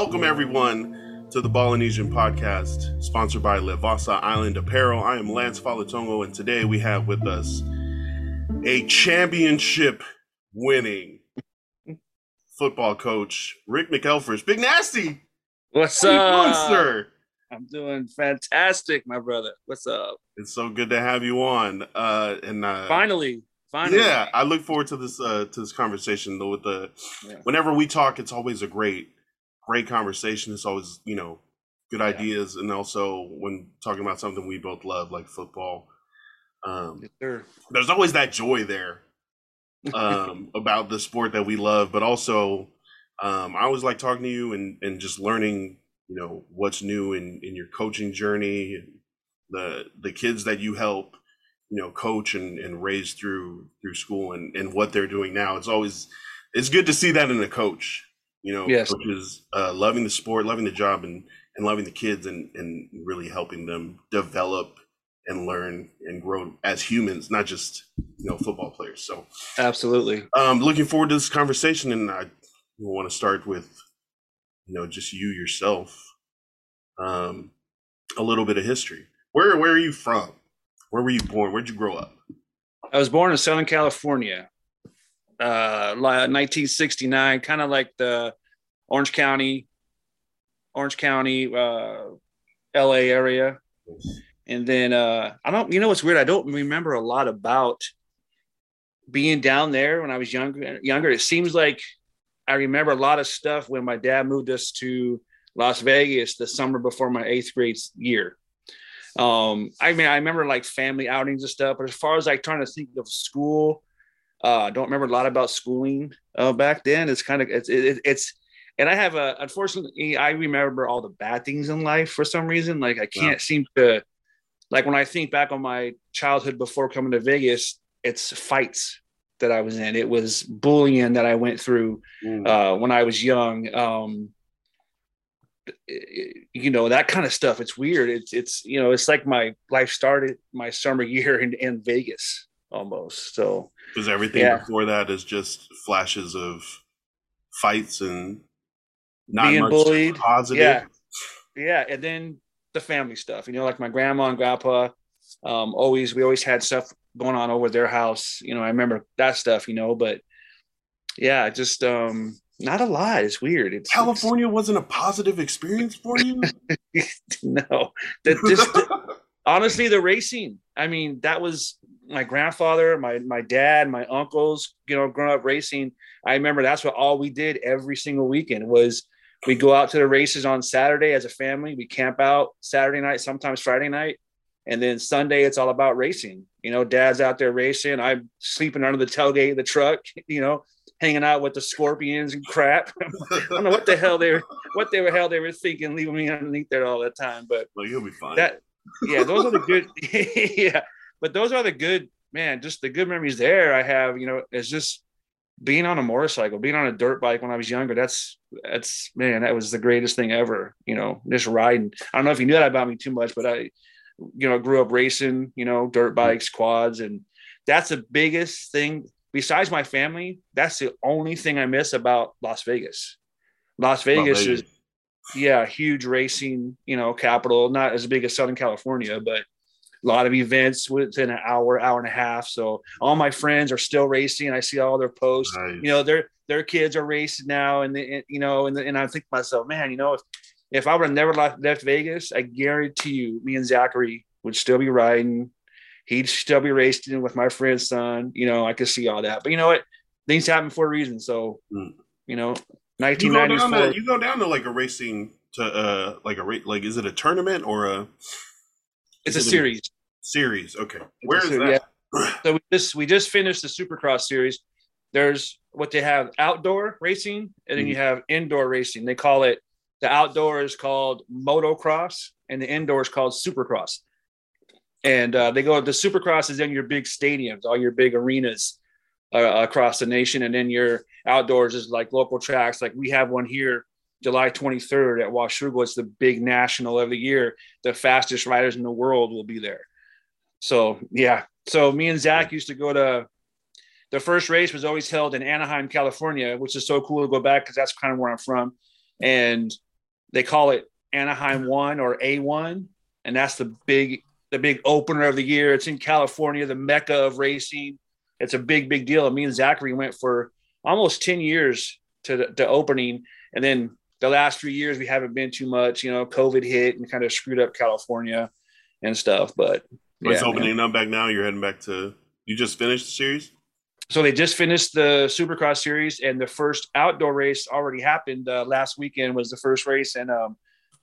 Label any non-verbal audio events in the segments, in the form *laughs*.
Welcome, everyone, to the Polynesian podcast, sponsored by Levasa Island Apparel. I am Lance Falatongo, and today we have with us a championship winning football coach, Rick McElfresh. Big Nasty! What's How up? doing, sir? I'm doing fantastic, my brother. What's up? It's so good to have you on. Uh, and uh, Finally, finally. yeah, I look forward to this uh, to this conversation. Though, with the Yeah. whenever we talk, it's always a great great conversation. It's always you know good ideas, and also when talking about something we both love, like football. Um, Yes, there's always that joy there um, *laughs* about the sport that we love, but also um, I always like talking to you and, and just learning, you know, what's new in, in your coaching journey, the the kids that you help, you know, coach and, and raise through through school and, and what they're doing now. It's always it's good to see that in a coach, you know, Yes. coaches uh, loving the sport, loving the job, and and loving the kids, and and really helping them develop and learn and grow as humans, not just you know football players. So, Absolutely. um, looking forward to this conversation, and I want to start with you know just you yourself, um, a little bit of history. Where where are you from? Where were you born? Where'd you grow up? I was born in Southern California, uh, 1969, kind of like the Orange County, Orange County, uh, LA area. And then uh, I don't, you know, what's weird? I don't remember a lot about being down there when I was younger. Younger, it seems like I remember a lot of stuff when my dad moved us to Las Vegas the summer before my eighth grade year. Um, I mean, I remember like family outings and stuff, but as far as like trying to think of school, I don't remember a lot about schooling uh, back then. It's kind of it's it, it's and I have a unfortunately I remember all the bad things in life for some reason. Like I can't seem to like when I think back on my childhood before coming to Vegas, it's fights that I was in. It was bullying that I went through uh, when I was young. Um, you know that kind of stuff. It's weird. It's it's you know it's like my life started my summer *laughs* year in, in Vegas almost. So Because everything Yeah. before that is just flashes of fights and not Being much bullied. positive. Yeah. yeah, and then the family stuff. You know, like my grandma and grandpa. Um, always we always had stuff going on over their house. You know, I remember that stuff. You know, but yeah, just um, not a lot. It's weird. It's California wasn't a positive experience for you. It's, *laughs* no, that just *laughs* honestly the racing i mean that was my grandfather my my dad my uncles you know growing up racing. I remember that's what all we did every single weekend was we go out to the races on saturday as a family. We camp out saturday night sometimes friday night. And then sunday it's all about racing. You know dad's out there racing. I'm sleeping under the tailgate of the truck *laughs* you know hanging out with the scorpions and crap. *laughs* I don't know what the hell they were what the hell they were thinking leaving me underneath there all the time but well, you'll be fine. that yeah those are the good *laughs* yeah but those are the good man just the good memories there i have you know it's just being on a motorcycle being on a dirt bike when i was younger that's that's man that was the greatest thing ever you know just riding. I don't know if you knew that about me too much but i you know grew up racing you know dirt mm-hmm. bikes quads and that's the biggest thing besides my family that's the only thing i miss about las vegas. Las Well, vegas is yeah, huge racing, you know, capital, not as big as Southern California, but a lot of events within an hour, hour and a half. So all my friends are still racing. I see all their posts. Nice. You know, their their kids are racing now, and they, you know, and and I think to myself, man, you know, if if I would have never left, left Vegas, I guarantee you, me and Zachary would still be riding. He'd still be racing with my friend's son. You know, I could see all that. But you know what? Things happen for a reason. So, Mm. you know, you go down 1994. to you go down to like a racing to uh like a rate like is it a tournament or a It's a it series. series? Okay, where is a- that? So we just we just finished the Supercross series. There's what they have outdoor racing, and then you have indoor racing. They call it the outdoor is called motocross, and the indoor is called Supercross. And uh, they go the Supercross is in your big stadiums, all your big arenas uh, across the nation, and then your outdoors is like local tracks. Like we have one here, July 23rd at Washougal. It's the big national of the year. The fastest riders in the world will be there. So yeah, so me and Zach used to go to the first race was always held in Anaheim, California, which is so cool to go back because that's kind of where I'm from. And they call it Anaheim One or A One, and that's the big the big opener of the year. It's in California, the mecca of racing. It's a big big deal. Me and Zachary went for almost ten years to to opening, and then the last few years we haven't been too much. You know, COVID hit and kind of screwed up California and stuff. But yeah, it's opening man. up back now. You're heading back to. You just finished the series. So they just finished the Supercross series, and the first outdoor race already happened uh, last weekend. Was the first race in um,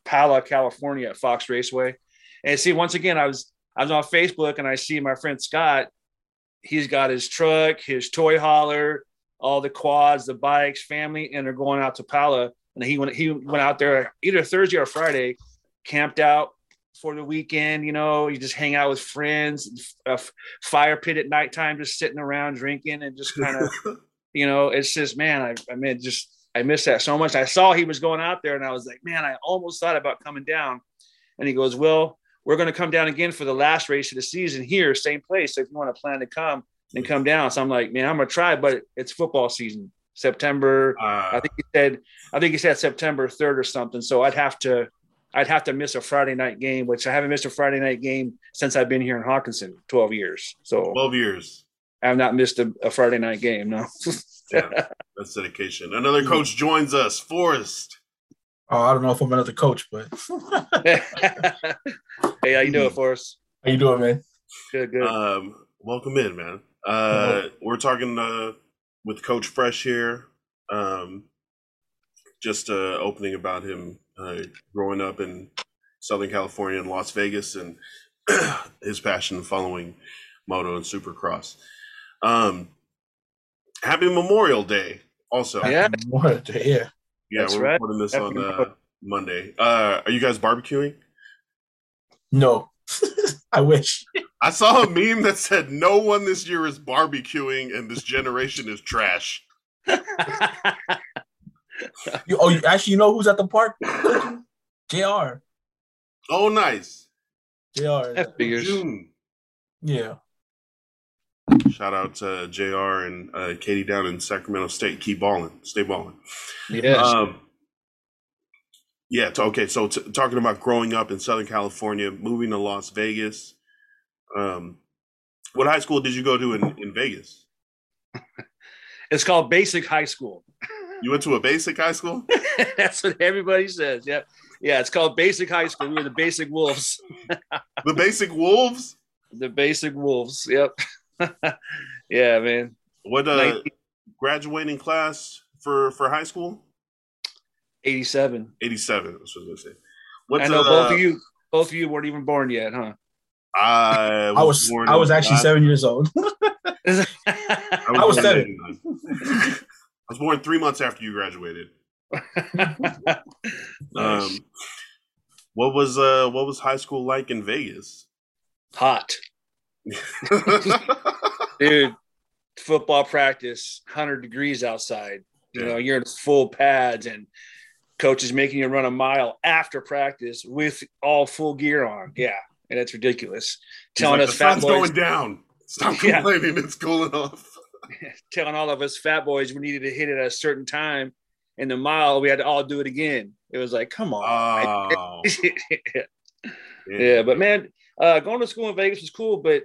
Pala, California, at Fox Raceway. And see, once again, I was I was on Facebook and I see my friend Scott. He's got his truck, his toy hauler, all the quads, the bikes, family, and they're going out to Pala. And he went he went out there either Thursday or Friday, camped out for the weekend. You know, you just hang out with friends, a fire pit at nighttime, just sitting around drinking and just kind of, *laughs* you know, it's just man, I I mean, just I miss that so much. I saw he was going out there, and I was like, man, I almost thought about coming down. And he goes, well, we're going to come down again for the last race of the season here, same place. So if you want to plan to come and come down, so I'm like, man, I'm gonna try, but it's football season. September. Uh, I think he said. I think he said September third or something. So I'd have to. I'd have to miss a Friday night game, which I haven't missed a Friday night game since I've been here in Hockinson, twelve years. So twelve years. I have not missed a, a Friday night game. No. *laughs* yeah, that's dedication. Another coach joins us, Forrest. Oh, I don't know if I'm another coach, but *laughs* hey, how you doing, Forrest? How you doing, man? Good, good. Um, welcome in, man. Uh, we're talking uh, with Coach Fresh here. Um, just uh, opening about him uh, growing up in Southern California and Las Vegas and *clears throat* his passion following moto and supercross. Um, happy Memorial Day, also. Yeah, Memorial Day. Yeah, yeah. That's we're right. recording this happy on uh, Monday. Uh, are you guys barbecuing? No, *laughs* I wish. I saw a meme that said, "No one this year is barbecuing, and this generation is trash." *laughs* you, oh, you, actually, you know who's at the park? *laughs* Jr. Oh, nice. Jr. June. Yeah. Shout out to Jr. and uh, Katie down in Sacramento State. Keep balling. Stay balling. Yes. Um, yeah. okay. So t- talking about growing up in Southern California, moving to Las Vegas. Um, what high school did you go to in, in Vegas? *laughs* it's called Basic High School. You went to a basic high school? *laughs* That's what everybody says. Yeah. Yeah, it's called Basic High School. We were the Basic Wolves. the Basic Wolves? *laughs* The Basic Wolves. Yep. *laughs* yeah, man. What uh graduating class for for high school? 87. 87, that's what I was gonna say. What's, I know uh, both of you both of you weren't even born yet, huh? I was *laughs* I was, I was actually seven years old. I was, I was seven. I was born three months after you graduated. *laughs* um, what was uh what was high school like in Vegas? Hot. *laughs* Dude, football practice, 100 degrees outside. You yeah. know, you're in full pads and coach is making you run a mile after practice with all full gear on. Yeah. And it's ridiculous. He's Telling like, us fat boys going down. Stop *laughs* complaining. Yeah. It's cooling off. *laughs* telling all of us fat boys we needed to hit it at a certain time. In the mile, we had to all do it again. It was like, come on. Oh. yeah. yeah. but man, uh, going to school in Vegas was cool, but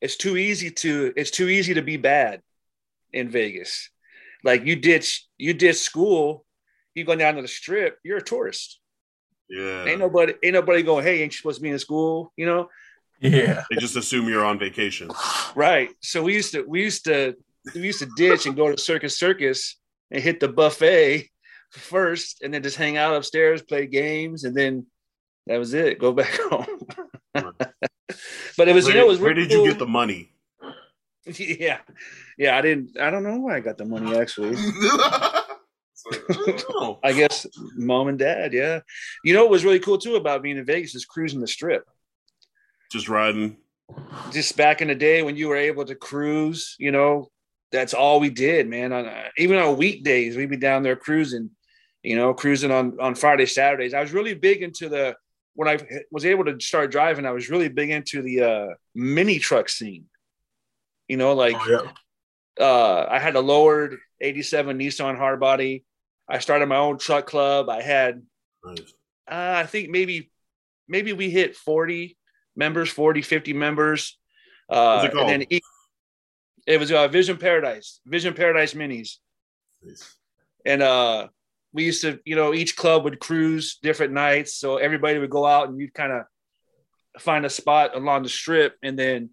it's too easy to it's too easy to be bad in Vegas. Like you ditch you ditch school, you go down to the strip, you're a tourist. Yeah. Ain't nobody ain't nobody going, hey, ain't you supposed to be in school? You know? Yeah. They just assume you're on vacation. Right. So we used to we used to we used to ditch and go to Circus Circus and hit the buffet first and then just hang out upstairs, play games, and then that was it. Go back *laughs* home. But it was, where, you know, it was where did cool. you get the money? *laughs* Yeah, yeah. I didn't. I don't know where I got the money actually. *laughs* *laughs* I guess mom and dad. Yeah. You know what was really cool too about being in Vegas is cruising the strip. Just riding. Just back in the day when you were able to cruise, you know, that's all we did, man. On uh, even on weekdays, we'd be down there cruising. You know, cruising on on Friday, Saturdays. I was really big into the when I was able to start driving. I was really big into the uh, mini truck scene. You know, like oh, yeah. uh, I had a lowered '87 Nissan hardbody. I started my own truck club. I had Nice. Uh, I think maybe maybe we hit 40 members, 40, 50 members. Uh, it and then it was uh, Vision Paradise, Vision Paradise Minis. Nice. And uh, we used to, you know, each club would cruise different nights. So everybody would go out and you'd kind of find a spot along the strip. And then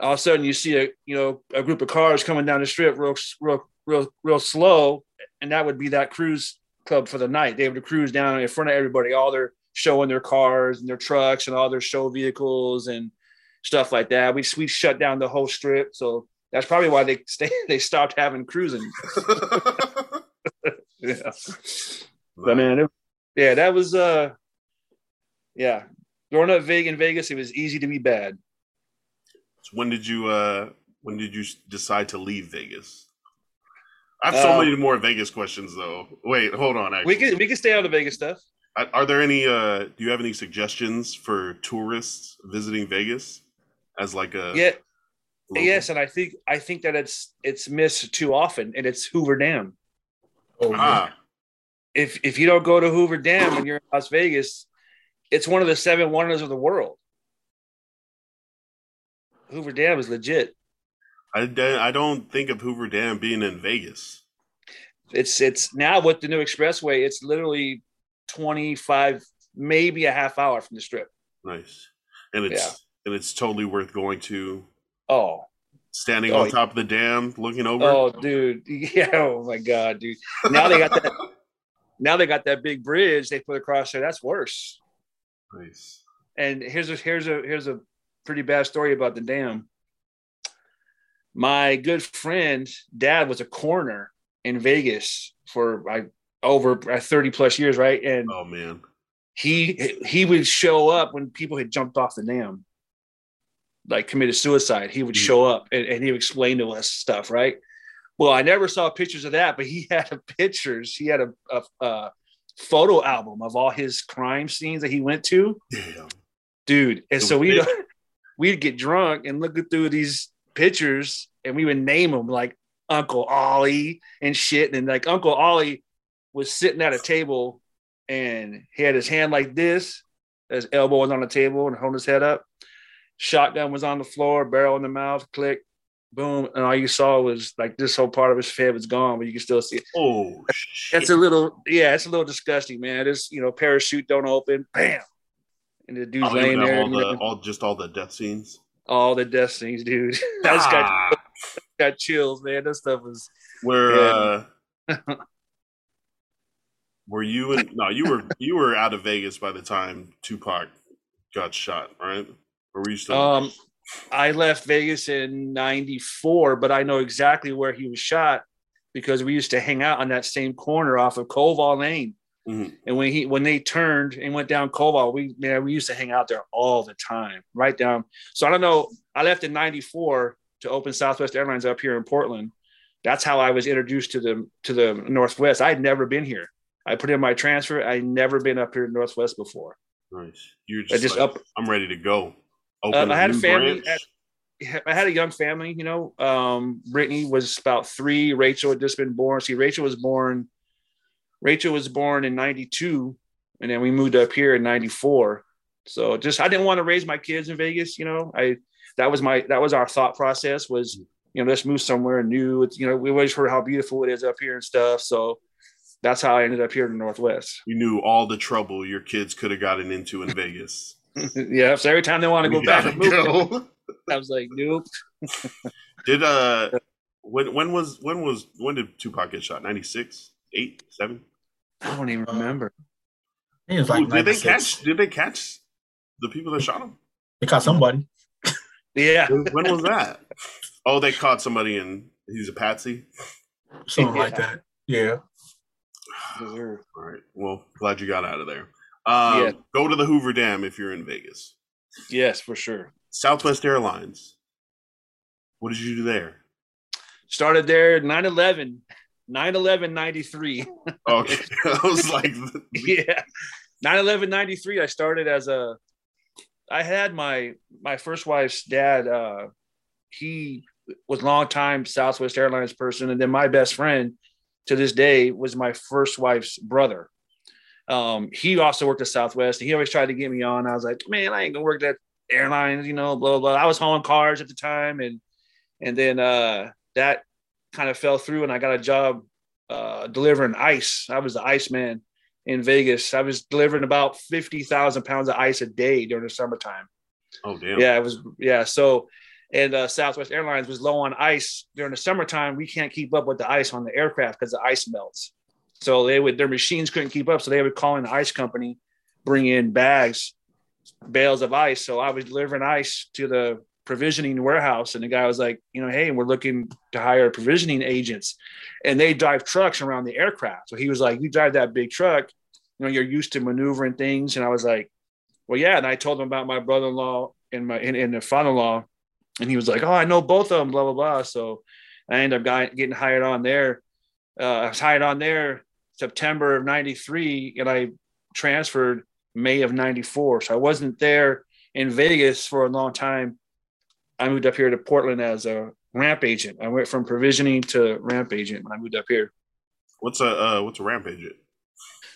all of a sudden you see a, you know, a group of cars coming down the strip real, real, real, real slow. And that would be that cruise club for the night. They would cruise down in front of everybody, all their showing their cars and their trucks and all their show vehicles and stuff like that. We we shut down the whole strip, so that's probably why they *laughs* stay, they stopped having cruising. *laughs* yeah, but man, it, yeah, that was uh, yeah. Growing up in Vegas, it was easy to be bad. So when did you uh when did you decide to leave Vegas? I have so um, many more Vegas questions though. Wait, hold on. Actually. We can we can stay on the Vegas stuff. Are there any? uh Do you have any suggestions for tourists visiting Vegas as like a? Yeah. Local? Yes, and I think I think that it's it's missed too often, and it's Hoover Dam. Oh, ah. If if you don't go to Hoover Dam when you're in Las Vegas, it's one of the seven wonders of the world. Hoover Dam is legit. I, I don't think of Hoover Dam being in Vegas. It's it's now with the new expressway. It's literally 25, maybe a half hour from the strip. Nice. And it's yeah. and it's totally worth going to. Oh. Standing oh, on top of the dam, looking over. Oh, dude. *laughs* Yeah. Oh my God, dude. Now they got that *laughs* now they got that big bridge they put across there. That's worse. Nice. And here's a here's a here's a pretty bad story about the dam. My good friend, dad was a coroner in Vegas for I over uh, 30 plus years, right? And oh man, he he would show up when people had jumped off the dam, like committed suicide. He would mm-hmm. show up and, and he would explain to us stuff, right? Well, I never saw pictures of that, but he *laughs* had pictures. He had a, a, a photo album of all his crime scenes that he went to. Damn. Dude, and so we *laughs* we'd get drunk and look through these pictures, and we would name them like Uncle Ollie and shit. And like Uncle Ollie was sitting at a table and he had his hand like this, his elbow was on the table and holding his head up. Shotgun was on the floor, barrel in the mouth, click, boom, and all you saw was like this whole part of his head was gone, but you can still see it. Oh, that's a little, yeah, it's a little disgusting, man. This, you know, parachute don't open, bam, and the dude's laying there. All, the, all just all the death scenes. All the death scenes, dude. *laughs* I just got, ah. got chills, man. That stuff was where. Yeah. Uh, *laughs* Were you in? No, you were you were out of Vegas by the time Tupac got shot, right? Or were you still? Um, I left Vegas in '94, but I know exactly where he was shot because we used to hang out on that same corner off of Koval Lane. Mm-hmm. And when he when they turned and went down Koval, we man, we used to hang out there all the time, right down. So I don't know. I left in '94 to open Southwest Airlines up here in Portland. That's how I was introduced to the to the Northwest. I had never been here. I put in my transfer. I never been up here in Northwest before. Nice. You're just, just like, up. I'm ready to go. Um, I had a family. I had a young family. You know, um, Brittany was about three. Rachel had just been born. See, Rachel was born. Rachel was born in '92, and then we moved up here in '94. So just I didn't want to raise my kids in Vegas. You know, I that was my that was our thought process was you know let's move somewhere new. It's, you know we always heard how beautiful it is up here and stuff. So that's how I ended up here in the Northwest. You knew all the trouble your kids could have gotten into in Vegas. *laughs* yeah, so every time they want to go back and move, go. I was like, nope. *laughs* did uh, when when was when was when did Tupac get shot? 96, 8, 7? I don't even remember. It was like Ooh, did they catch? Did they catch the people that shot him? They caught somebody. yeah. When was that? Oh, they caught somebody and he's a patsy. Something yeah. like that. Yeah. All right. Well, glad you got out of there. Um, yeah. Go to the Hoover Dam if you're in Vegas. Yes, for sure. Southwest Airlines. What did you do there? Started there 9 11, 9 11 93. *laughs* Okay. I was like, *laughs* yeah. 9 11 93. I started as a, I had my, my first wife's dad, uh, he was long time Southwest Airlines person. And then my best friend, to this day was my first wife's brother. Um, he also worked at Southwest, and he always tried to get me on. I was like, man, I ain't gonna work that airlines, you know, blah, blah blah. I was hauling cars at the time, and and then uh, that kind of fell through, and I got a job uh, delivering ice. I was the ice man in Vegas. I was delivering about fifty thousand pounds of ice a day during the summertime. Oh damn! Yeah, it was yeah. So, and uh, Southwest Airlines was low on ice during the summertime. We can't keep up with the ice on the aircraft because the ice melts. So they would their machines couldn't keep up, so they would call in the ice company, bring in bags, bales of ice. So I was delivering ice to the provisioning warehouse, and the guy was like, you know, hey, we're looking to hire provisioning agents, and they drive trucks around the aircraft. So he was like, you drive that big truck, you know, you're used to maneuvering things, and I was like, well, yeah. And I told him about my brother-in-law and my and, and the father-in-law, and he was like, oh, I know both of them, blah blah blah. So I ended up getting hired on there. Uh, I was hired on there September of 93 and I transferred May of 94. So I wasn't there in Vegas for a long time. I moved up here to Portland as a ramp agent. I went from provisioning to ramp agent when I moved up here. What's a uh, what's a ramp agent?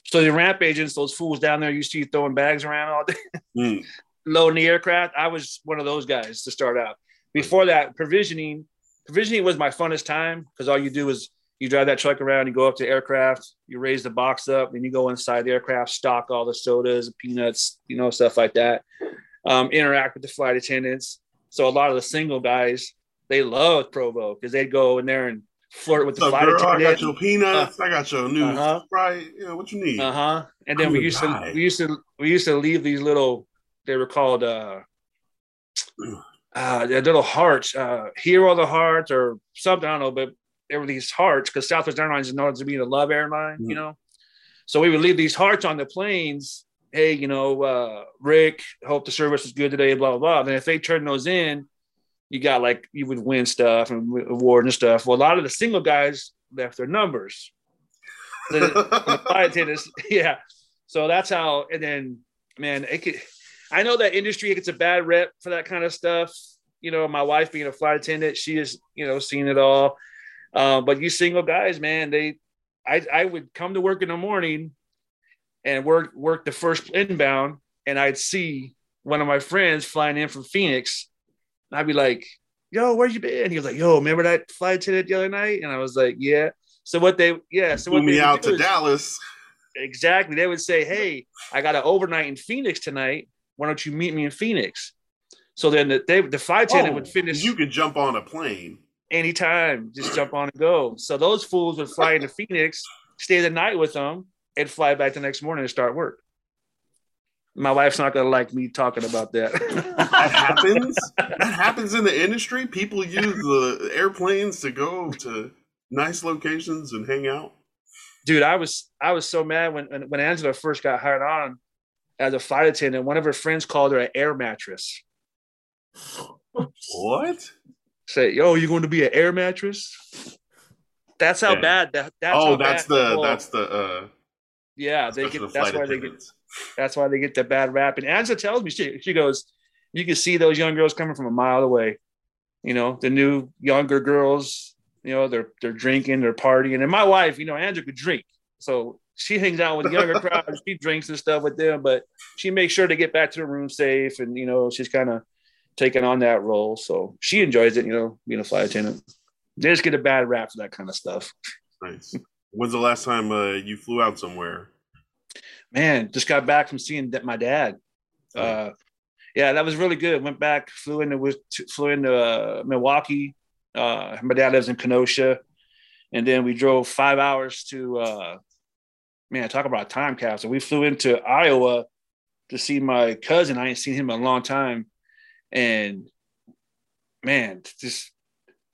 So the ramp agents, those fools down there used to be throwing bags around all day, mm. *laughs* loading the aircraft. I was one of those guys to start out. Before that, provisioning, provisioning was my funnest time because all you do is you drive that truck around, you go up to aircraft, you raise the box up, and you go inside the aircraft, stock all the sodas, and peanuts, you know, stuff like that. Um, interact with the flight attendants. So a lot of the single guys, they love Provo because they'd go in there and flirt with the flight girl? attendant. I got your peanuts. Uh, I got your new uh-huh. Sprite. Yeah, what you need? Uh huh. And then I'm we used to we used to we used to leave these little. They were called uh, uh, little hearts, uh, hero the hearts or something. I don't know, but there were these hearts because Southwest Airlines is known to be the love airline, mm-hmm. you know. So we would leave these hearts on the planes. Hey, you know, uh, Rick, hope the service was good today, blah, blah, blah. And if they turn those in, you got like, you would win stuff and award and stuff. Well, a lot of the single guys left their numbers. the, the flight attendants, *laughs* yeah. So that's how, and then, man, it could, I know that industry gets a bad rep for that kind of stuff. You know, my wife being a flight attendant, she has, you know, seen it all. Uh, but you single guys, man, they, I, I would come to work in the morning and work work the first inbound, and I'd see one of my friends flying in from Phoenix, and I'd be like, "Yo, where you been?" He was like, "Yo, remember that flight attendant the other night?" And I was like, "Yeah." So what they, yeah, so what me out to is, Dallas. Exactly. They would say, "Hey, I got an overnight in Phoenix tonight. Why don't you meet me in Phoenix?" So then the they, the flight attendant oh, would finish. You could jump on a plane anytime, just jump on and go. So those fools would fly into Phoenix, stay the night with them, and fly back the next morning and start work. My wife's not gonna like me talking about that. that happens. That happens in the industry. People use the airplanes to go to nice locations and hang out. Dude, I was I was so mad when when Angela first got hired on as a flight attendant. One of her friends called her an air mattress. What? Say, "Yo, you're going to be an air mattress." That's how yeah. bad that. That's oh, that's the that's the. uh Yeah, they get. The that's why they get. That's why they get the bad rap. And Angela tells me she she goes, you can see those young girls coming from a mile away. You know, the new younger girls. You know, they're they're drinking, they're partying, and my wife, you know, Angela could drink, so she hangs out with the younger crowd. *laughs* She drinks and stuff with them, but she makes sure to get back to the room safe, and you know, she's kind of taking on that role. So she enjoys it, you know, being a flight attendant. They just get a bad rap for that kind of stuff. Nice. When's the last time uh, you flew out somewhere? Man, just got back from seeing my dad. Uh, yeah, that was really good. Went back, flew into flew into uh, Milwaukee. Uh, my dad lives in Kenosha, and then we drove five hours to. Uh, man, talk about time capsule. We flew into Iowa to see my cousin. I ain't seen him in a long time and man, just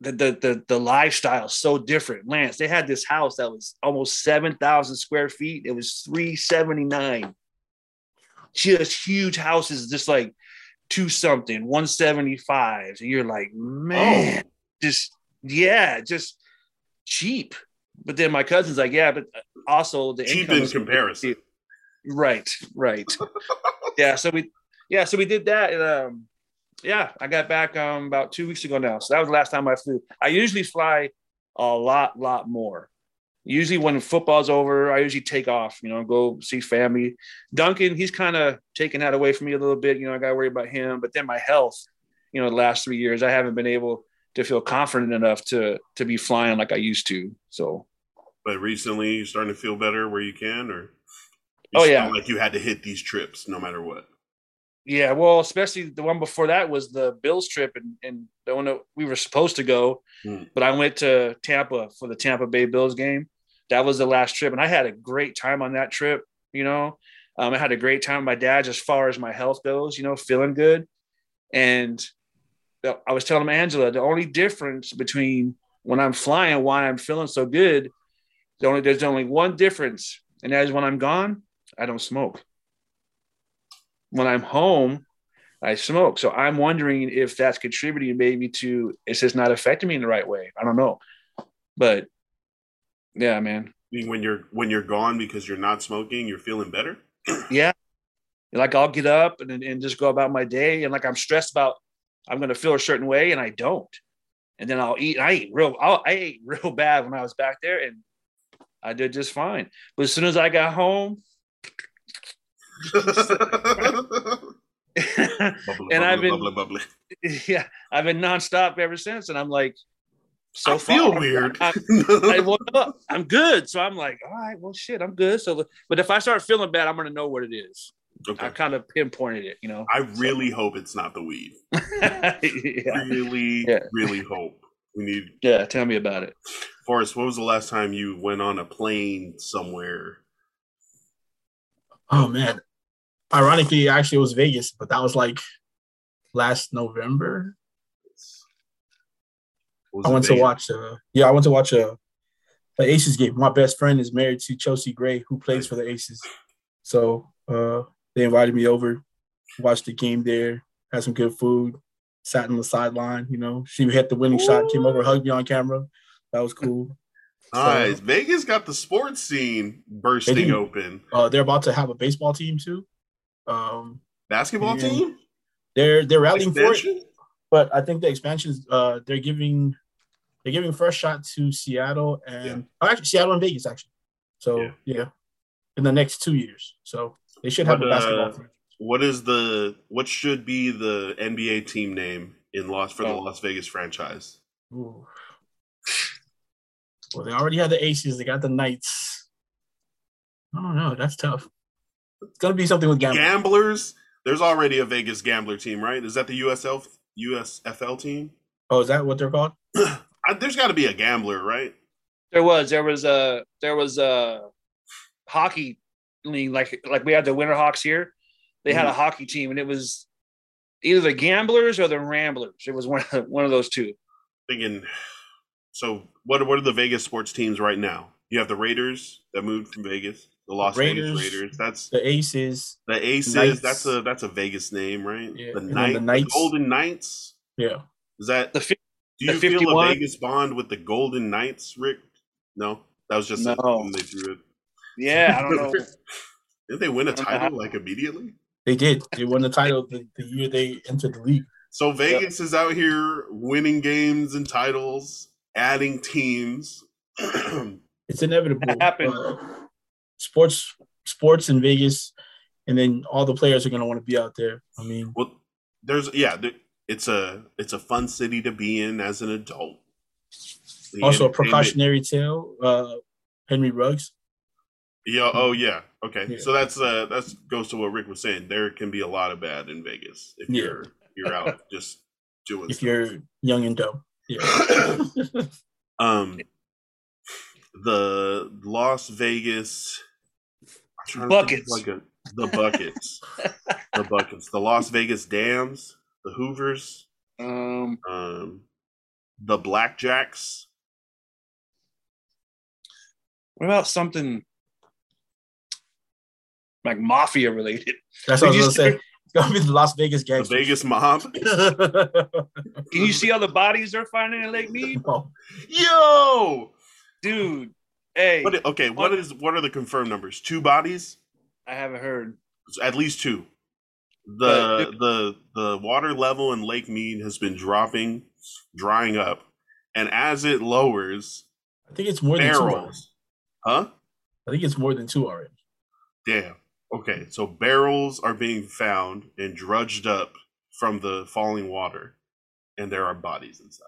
the the the, the lifestyle is so different. Lance, they had this house that was almost seven thousand square feet. It was three seventy nine. Just huge houses, just like two something, one seventy five, and you're like, man, oh. just yeah, just cheap. But then my cousin's like, yeah, but also the cheap in comparison. Right, right. *laughs* yeah, so we yeah, so we did that. And, um, yeah, I got back um, about two weeks ago now. So that was the last time I flew. I usually fly a lot, lot more. usually when football's over, I usually take off, you know, go see family. Duncan, he's kind of taken that away from me a little bit. You know, I got to worry about him. But then my health, you know, the last three years, I haven't been able to feel confident enough to to be flying like I used to. So, but recently, you're starting to feel better where you can, or oh yeah, like you had to hit these trips no matter what. Yeah, well, especially the one before that was the Bills trip, and, and the one that we were supposed to go, mm. but I went to Tampa for the Tampa Bay Bills game. That was the last trip, and I had a great time on that trip. You know, um, I had a great time with my dad as far as my health goes. You know, feeling good, and I was telling Angela the only difference between when I'm flying, why I'm feeling so good, the only there's only one difference, and that is when I'm gone, I don't smoke when I'm home, I smoke. So I'm wondering if that's contributing maybe to it's just not affecting me in the right way. I don't know. But yeah, man. When you're when you're gone because you're not smoking, you're feeling better? *clears throat* yeah. Like I'll get up and, and just go about my day. And like I'm stressed about I'm gonna feel a certain way and I don't. And then I'll eat. I ate real I'll, I ate real bad when I was back there and I did just fine. But as soon as I got home, bubbly, and bubbly, I've been bubbly, bubbly. *laughs* yeah, I've been nonstop ever since, and I'm like, so I feel far, weird. I, I woke up, I'm good, so I'm like, all right, well, shit, I'm good. So, but if I start feeling bad, I'm gonna know what it is. Okay. I kind of pinpointed it, you know. I really so. hope it's not the weed. *laughs* yeah. Really, yeah. really hope. We need. Yeah, tell me about it. Forrest, when was the last time you went on a plane somewhere? Oh man, ironically, actually, it was Vegas, but that was like last November. I went to watch. Uh, yeah, I went to watch a, a Aces game. My best friend is married to Chelsea Gray, who plays for the Aces. So uh, they invited me over, watched the game there, had some good food, sat on the sideline. You know, she hit the winning Ooh. shot, came over, hugged me on camera. That was cool. *laughs* Nice. So, Vegas got the sports scene bursting open. Uh, they're about to have a baseball team too. Um, Basketball team? They're they're rallying expansion? for it, but I think the expansions uh, they're giving they're giving first shot to Seattle and yeah. oh, actually Seattle and Vegas actually. So yeah. yeah. in the next two years. So they should have but, a basketball uh, team. What is the what should be the NBA team name in Las for oh. the Las Vegas franchise? Ooh. Well, they already have the Aces. They got the Knights. I don't know. That's tough. It's gonna be something with gamblers. Gamblers. There's already a Vegas gambler team, right? Is that the USL USFL team? Oh, is that what they're called? *clears throat* There's got to be a gambler, right? There was. There was a. There was a hockey league, like like we had the Winter Hawks here. They mm-hmm. had a mm-hmm. hockey team, and it was either the Gamblers or the Ramblers. It was one of, one of those two. Thinking. So what? What are the Vegas sports teams right now? You have the Raiders that moved from Vegas the Las Raiders, Vegas Raiders. That's the Aces. The Aces. Knights. That's a that's a Vegas name, right? Yeah. The, Knight, the Knights. The Golden Knights. Yeah. Is that the? Do you the feel a Vegas bond with the Golden Knights, Rick? No, that was just no. when they threw it. Yeah, I don't know. *laughs* Did they win a title like immediately? They did. They won the title the, the year they entered the league. So Vegas yep. is out here winning games and titles, adding teams. *clears throat* it's inevitable. It happened. Uh, sports sports in Vegas, and then all the players are going to want to be out there. I mean, well, there's yeah, there, it's a it's a fun city to be in as an adult. The also, a precautionary tale. Uh, Henry Ruggs. Yeah. Oh, yeah. Okay. Yeah. So that's uh that goes to what Rick was saying. There can be a lot of bad in Vegas if yeah. you're you're out *laughs* just doing. If stuff. you're young and dumb. Yeah. *coughs* um. The Las Vegas buckets. Like a, the buckets. *laughs* the buckets. The Las Vegas Dams. The Hoovers. Um, um, the Blackjacks. What about something like mafia related? That's what I was gonna say. It's gonna be the Las Vegas gang. The Vegas mob. Can you see all the bodies they're finding in Lake Mead? *laughs* Yo, dude, Hey, what, okay. What, what is what are the confirmed numbers? Two bodies. I haven't heard. At least two. The the the water level in Lake Mead has been dropping, drying up, and as it lowers, I think it's more barrels, than two Huh? I think it's more than two already. Damn. Okay, so barrels are being found and drudged up from the falling water, and there are bodies inside.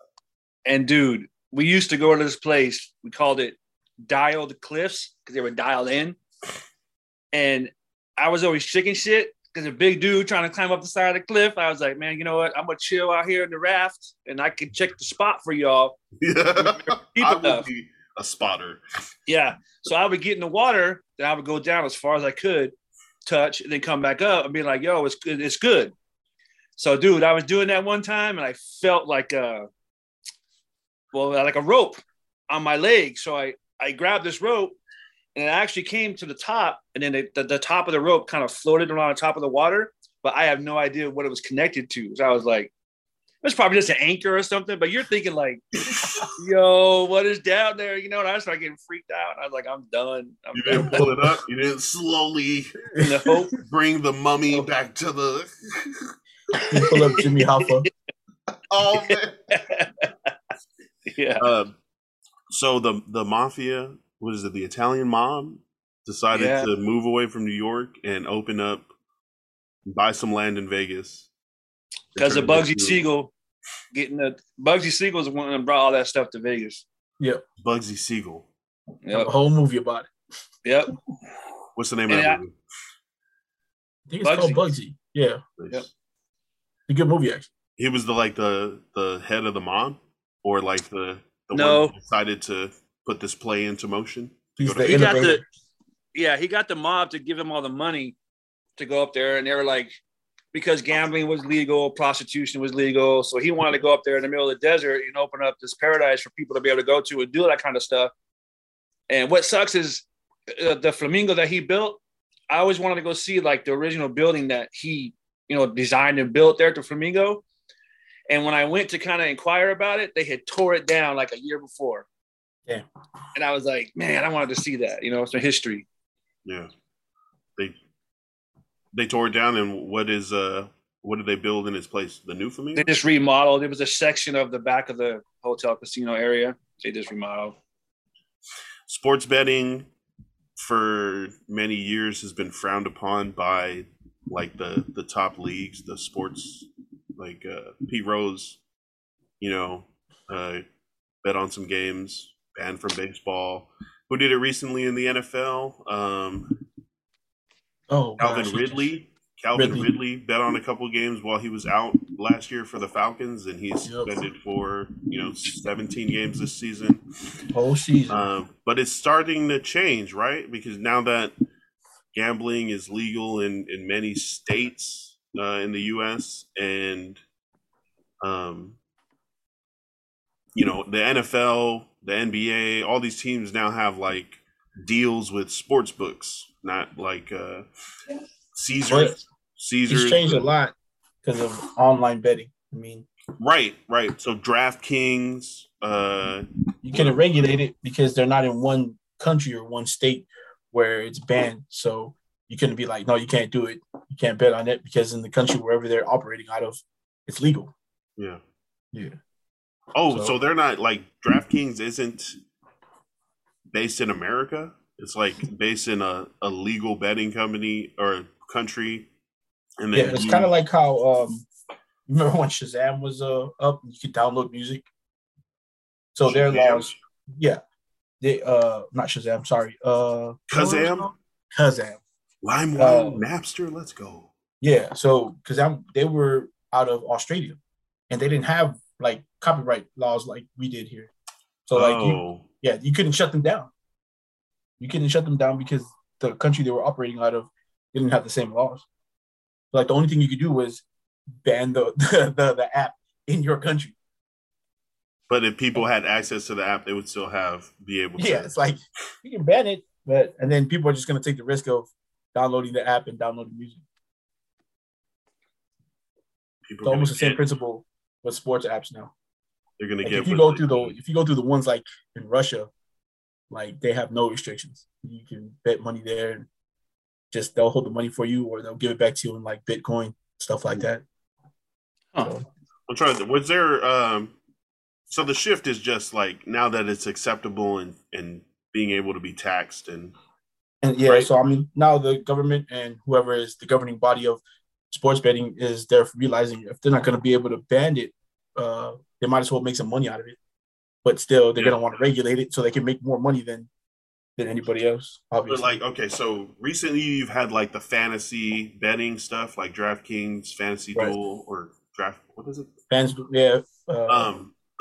And dude, we used to go to this place. We called it Dialed Cliffs because they were dialed in. And I was always chicken shit because a big dude trying to climb up the side of the cliff. I was like, man, you know what? I'm gonna chill out here in the raft, and I can check the spot for y'all. *laughs* I would be a spotter. Yeah. So I would get in the water, then I would go down as far as I could, touch, and then come back up and be like, yo, it's good, it's good. So, dude, I was doing that one time and I felt like a well, like a rope on my leg. So I I grabbed this rope and it actually came to the top, and then it, the, the top of the rope kind of floated around the top of the water, but I have no idea what it was connected to. So I was like, it's probably just an anchor or something. But you're thinking like, *laughs* yo, what is down there? You know, and I started getting freaked out. I was like, I'm done. I'm You done. didn't pull it up. You didn't slowly No. *laughs* bring the mummy back to the. You pull up Jimmy Hoffa. *laughs* oh man. yeah. Um, so the the mafia, what is it? The Italian mob decided Yeah. to move away from New York and open up, buy some land in Vegas. Because of Bugsy Siegel getting the Bugsy Siegel's the one that brought all that stuff to Vegas. Yep. Bugsy Siegel. Yep. A whole movie about it. Yep. What's the name of And that I- movie? I think it's called Bugsy. Yeah. Yep. It's a good movie actually. He was the like the the head of the mob, or like the the No. one who decided to put this play into motion. He's Go to He got the yeah, he got the mob to give him all the money to go up there, and they were like, because gambling was legal, prostitution was legal, so he wanted to go up there in the middle of the desert and open up this paradise for people to be able to go to and do that kind of stuff. And what sucks is uh, the flamingo that he built. I always wanted to go see like the original building that he, you know, designed and built there to Flamingo. And when I went to kind of inquire about it, they had tore it down like a year before. Yeah. And I was like, man, I wanted to see that. You know, it's a history. Yeah, they they tore it down, and what is uh what did they build in its place? The new flamingo. They just remodeled. It was a section of the back of the hotel casino area. They just remodeled. sports betting for many years has been frowned upon by like the the top leagues the sports like uh pete rose you know uh bet on some games banned from baseball who did it recently in the nfl um Oh, calvin gosh, ridley calvin Ridley. ridley. bet on a couple games while he was out last year for the falcons and he's Yep. suspended for you know 17 games this season Whole season. um, but it's starting to change, right? Because now that gambling is legal in, in many states uh, in the U.S. and um, you know the NFL, the NBA, all these teams now have like deals with sports books, not like uh, Caesars. But Caesars it's changed a lot because of online betting. I mean, Right, right. So DraftKings, uh, you can regulate it because they're not in one country or one state where it's banned. So you couldn't be like, no, you can't do it. You can't bet on it because in the country wherever they're operating out of, it's legal. yeah. Yeah. Oh, so, So- they're not like DraftKings isn't based in America. It's like based in a, a legal betting company or country. And Yeah, it's kind of like how um remember when Shazam was uh up you could download music. So their Shazam? laws, yeah. They uh not Shazam, sorry. Uh Kazam, Kazam. LimeWire, Uh, Napster. Let's go. Yeah, so Kazam they were out of Australia and they didn't have like copyright laws like we did here. So like you oh, yeah, you couldn't shut them down. You couldn't shut them down because the country they were operating out of didn't have the same laws. Like the only thing you could do was ban the *laughs* the, the, the app in your country. but if people had access to the app, they would still have be able to. Yeah, it's like you can ban it, but and then people are just gonna take the risk of downloading the app and downloading music. people It's almost the same get- principle with sports apps now. They're gonna Like get if you go through the if you go through the ones like in Russia, like they have no restrictions. You can bet money there and just they'll hold the money for you or they'll give it back to you in like Bitcoin, stuff like that. Huh. So, I'm trying to. Was there? Um, so the shift is just like now that it's acceptable and and being able to be taxed and And yeah, Right. so I mean, now the government and whoever is the governing body of sports betting is they're realizing if they're not going to be able to ban it, uh, they might as well make some money out of it. But still, they're Yeah. going to want to regulate it so they can make more money than than anybody else. but like okay so recently you've had like the fantasy betting stuff like DraftKings fantasy Right. duel or draft what is it fans, yeah, uh, um *clears throat*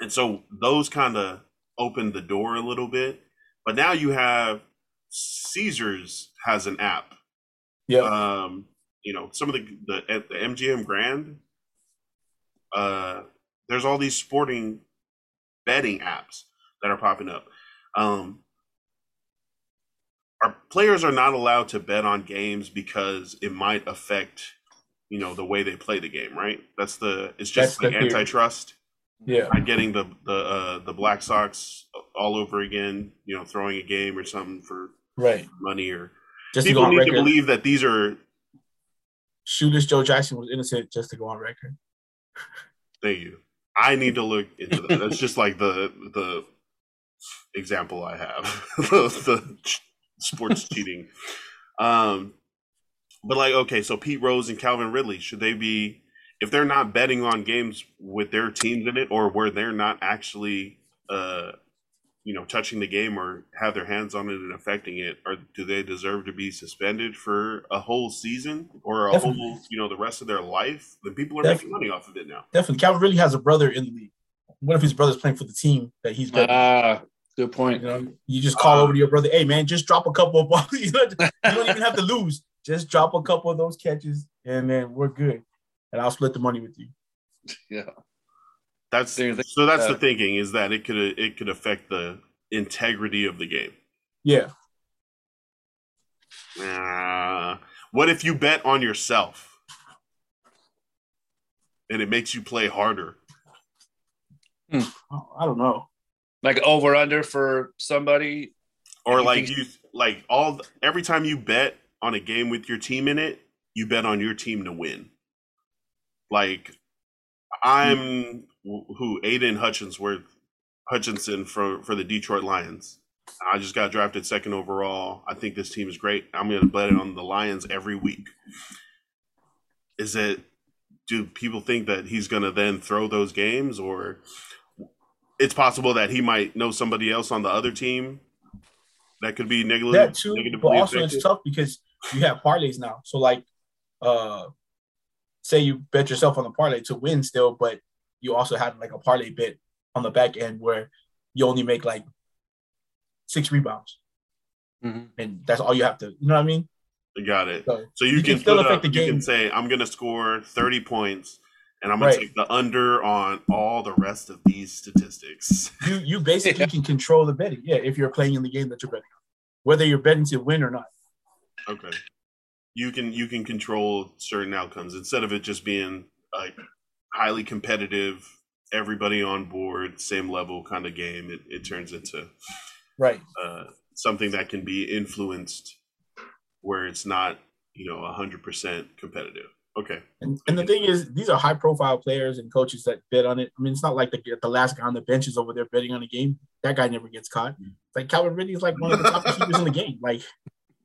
and so those kind of opened the door a little bit but now you have caesars has an app. Yeah, um you know some of the the, the mgm grand uh there's all these sporting betting apps that are popping up. Um our players are not allowed to bet on games because it might affect you know the way they play the game right? That's the it's just That's like the antitrust. Yeah, not getting the the uh, the Black Sox all over again, you know, throwing a game or something for right. money or Just to go people on need record, to believe that these are Shoeless Joe Jackson was innocent. Just to go on record. thank you. I need to look into that. That's just like the the example I have *laughs* the, the sports *laughs* cheating. Um, but like okay, so Pete Rose and Calvin Ridley should they be if they're not betting on games with their teams in it or where they're not actually uh you know touching the game or have their hands on it and affecting it or do they deserve to be suspended for a whole season or a Definitely. whole you know the rest of their life then people are Definitely. making money off of it now Definitely, Calvin really has a brother in the league. What if his brother's playing for the team that he's betting? Ah, good point. You know, you just call Uh, over to your brother, hey man, just drop a couple of *laughs* balls. you don't even have to lose. Just drop a couple of those catches, and then we're good. And I'll split the money with you. *laughs* Yeah. That's think- so that's the thinking is that it could it could affect the integrity of the game Yeah. Uh, what if you bet on yourself and it makes you play harder? Oh, I don't know. Like over under for somebody. Or like you like all every time you bet on a game with your team in it, you bet on your team to win. Like I'm who Aidan Hutchinsworth Hutchinson for for the Detroit Lions. I just got drafted second overall. I think this team is great. I'm going to bet it on the Lions every week. Is it? Do people think that he's going to then throw those games, or it's possible that he might know somebody else on the other team that could be negatively That too, but also affected? it's tough because you have parlays now. So like, uh, say you bet yourself on the parlay to win still, but you also had like a parlay bit on the back end where you only make like six rebounds, Mhm. and that's all you have to. You know what I mean? I Got it. So So you, You can, can still affect up, the You can say I'm going to score 30 points, and I'm going to take the under on all the rest of these statistics. *laughs* you you basically Yeah. can control the betting. Yeah, if you're playing in the game that you're betting on, whether you're betting to win or not. Okay. You can you can control certain outcomes instead of it just being like highly competitive, everybody on board, same level kind of game. It, it turns into Right. uh, something that can be influenced where it's not you know hundred percent competitive. Okay. And, and the thing is, these are high profile players and coaches that bet on it. I mean, it's not like the, the last guy on the bench is over there betting on a game. That guy never gets caught. It's like Calvin Ridley is like one of the top receivers in the game. Like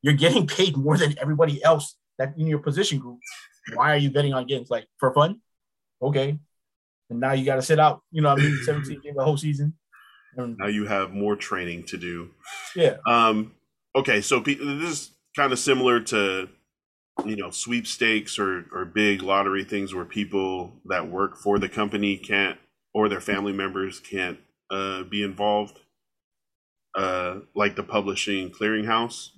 you're getting paid more than everybody else that in your position group. Why are you betting on games? Like for fun? Okay. And now you got to sit out, you know what I mean? *clears throat* 17 games the whole season. And Now you have more training to do. yeah. Um, okay, so pe- this is kind of similar to you know sweepstakes or or big lottery things where people that work for the company can't or their family members can't uh, be involved. Uh, like the publishing clearinghouse,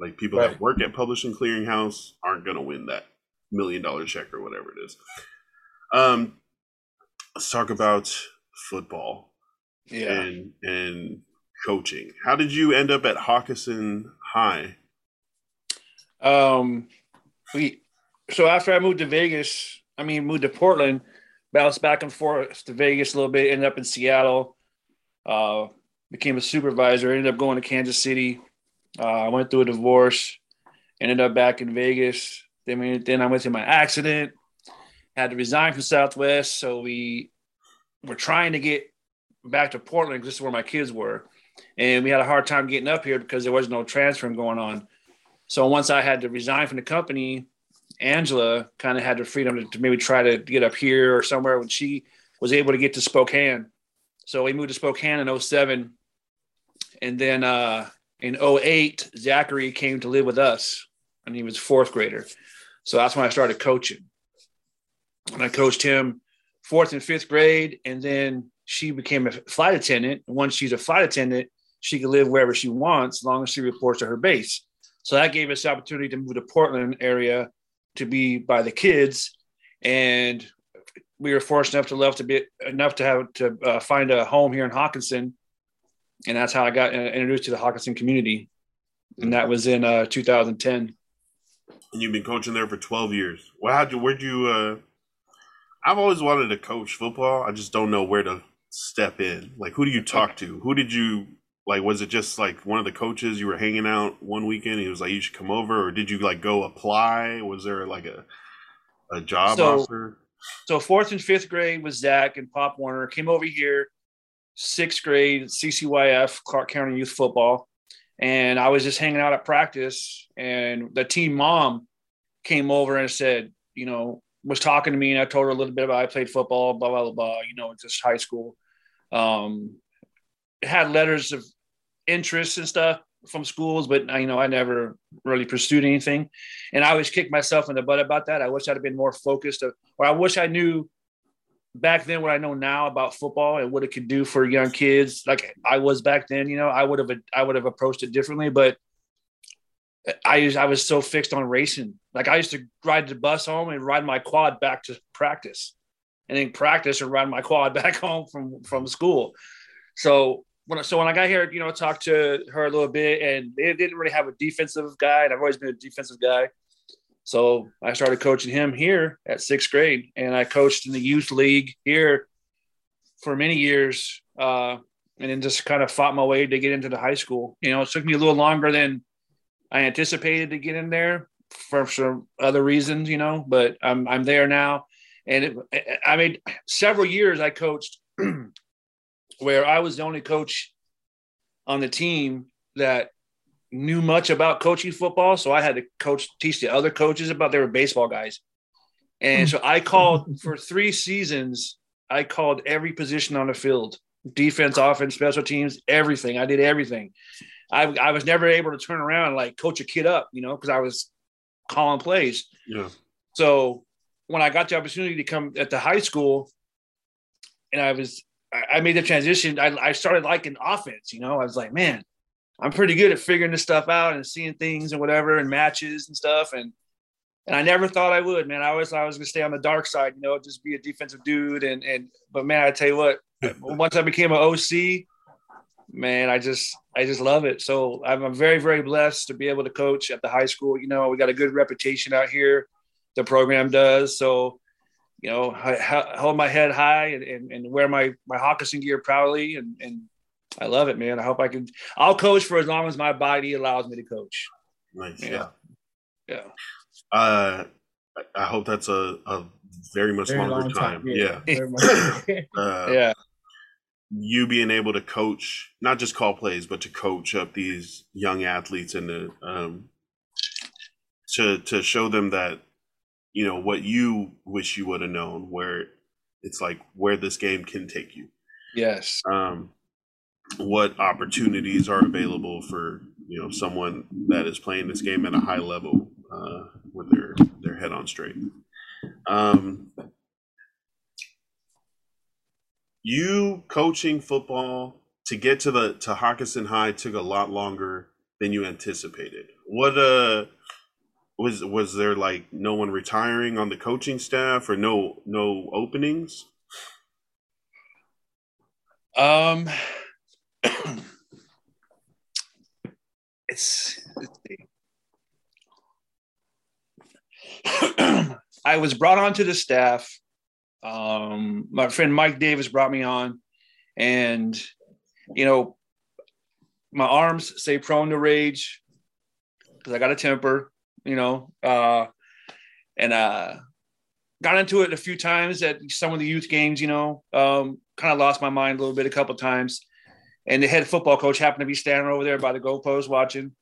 like people Right. that work at publishing clearinghouse aren't going to win that million dollar check or whatever it is. Um, let's talk about football Yeah. and and coaching. How did you end up at Hockinson High? Um, we so after I moved to Vegas, I mean moved to Portland, bounced back and forth to Vegas a little bit, ended up in Seattle. Uh, became a supervisor. Ended up going to Kansas City. Uh, I went through a divorce. Ended up back in Vegas. Then, then I went through my accident. Had to resign from Southwest, so we were trying to get back to Portland. 'cause This is where my kids were. and we had a hard time getting up here because there was no transferring going on. So once I had to resign from the company, Angela kind of had the freedom to, to, maybe try to get up here or somewhere when she was able to get to Spokane. So we moved to Spokane in 07. And then uh, in 08, Zachary came to live with us and he was fourth grader. So that's when I started coaching. And I coached him fourth and fifth grade. And then she became a flight attendant. Once she's a flight attendant, she can live wherever she wants as long as she reports to her base. So that gave us the opportunity to move to Portland area to be by the kids, and we were fortunate enough to love to be enough to have to uh, find a home here in Hockinson, and that's how I got introduced to the Hockinson community, and that was in uh, 2010. And you've been coaching there for 12 years. Where'd you? Uh, I've always wanted to coach football. I just don't know where to step in. Like, who do you talk to? Who did you like was it just like one of the coaches you were hanging out one weekend he was like you should come over or did you like go apply was there like a a job so, offer so fourth and fifth grade was zach and pop warner came over here sixth grade ccyf clark county youth football and i was just hanging out at practice and the team mom came over and said you know was talking to me and i told her a little bit about i played football blah blah blah, blah you know just high school um had letters of interest and stuff from schools, but you know, I never really pursued anything. And I always kicked myself in the butt about that. I wish I'd have been more focused, or I wish I knew back then what I know now about football and what it could do for young kids. Like I was back then, you know, I would have I would have approached it differently. But I used, I was so fixed on racing. Like I used to ride the bus home and ride my quad back to practice, and then practice and ride my quad *laughs* back home from from school. So when so when I got here, you know, talked to her a little bit, and they didn't really have a defensive guy, and I've always been a defensive guy. So I started coaching him here at sixth grade, and I coached in the youth league here for many years, uh, and then just kind of fought my way to get into the high school. You know, it took me a little longer than I anticipated to get in there for some other reasons, you know, but I'm I'm there now, and it, I mean, several years I coached *clears throat* where I was the only coach on the team that knew much about coaching football. So I had to coach, teach the other coaches about they were baseball guys. And so I called *laughs* for three seasons, I called every position on the field defense, offense, special teams, everything. I did everything. I, I was never able to turn around and like coach a kid up, you know, because I was calling plays. Yeah. So when I got the opportunity to come at the high school, and I was I made the transition. I, I started liking offense. You know, I was like, man, I'm pretty good at figuring this stuff out and seeing things and whatever and matches and stuff. And and I never thought I would, man. I always thought I was gonna stay on the dark side, you know, just be a defensive dude. And and but man, I tell you what, *laughs* once I became an OC, man, I just I just love it. So I'm, I'm very very blessed to be able to coach at the high school. You know, we got a good reputation out here. The program does so you know, I hold my head high and, and, and wear my, my Hockinson gear proudly. And, and I love it, man. I hope I can, I'll coach for as long as my body allows me to coach. Nice. Yeah. Yeah. Uh, I hope that's a, a very much very longer long time. time. Yeah. Yeah. *laughs* *laughs* uh, yeah. You being able to coach, not just call plays, but to coach up these young athletes and to, um, to, to show them that you know what you wish you would have known where it's like where this game can take you. Yes. Um what opportunities are available for you know someone that is playing this game at a high level uh, with their their head on straight. Um you coaching football to get to the to Hockinson High took a lot longer than you anticipated. What uh was was there like no one retiring on the coaching staff or no no openings? Um, *clears throat* it's. *clears throat* I was brought onto the staff. Um, my friend Mike Davis brought me on, and you know, my arms stay prone to rage because I got a temper you know, uh, and uh, got into it a few times at some of the youth games, you know, um, kind of lost my mind a little bit a couple times. and the head football coach happened to be standing over there by the goalpost watching.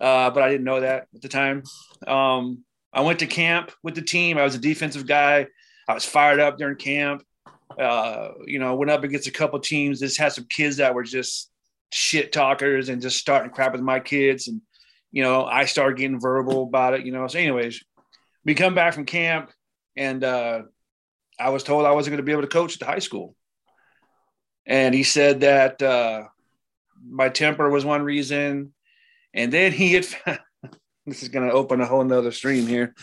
Uh, but I didn't know that at the time. Um, I went to camp with the team. I was a defensive guy. I was fired up during camp. Uh, you know, went up against a couple teams. Just had some kids that were just shit talkers and just starting crap with my kids. And, you know, I started getting verbal about it, you know. So, anyways, we come back from camp and uh, I was told I wasn't going to be able to coach at the high school. And he said that uh, my temper was one reason. And then he had, *laughs* this is going to open a whole nother stream here.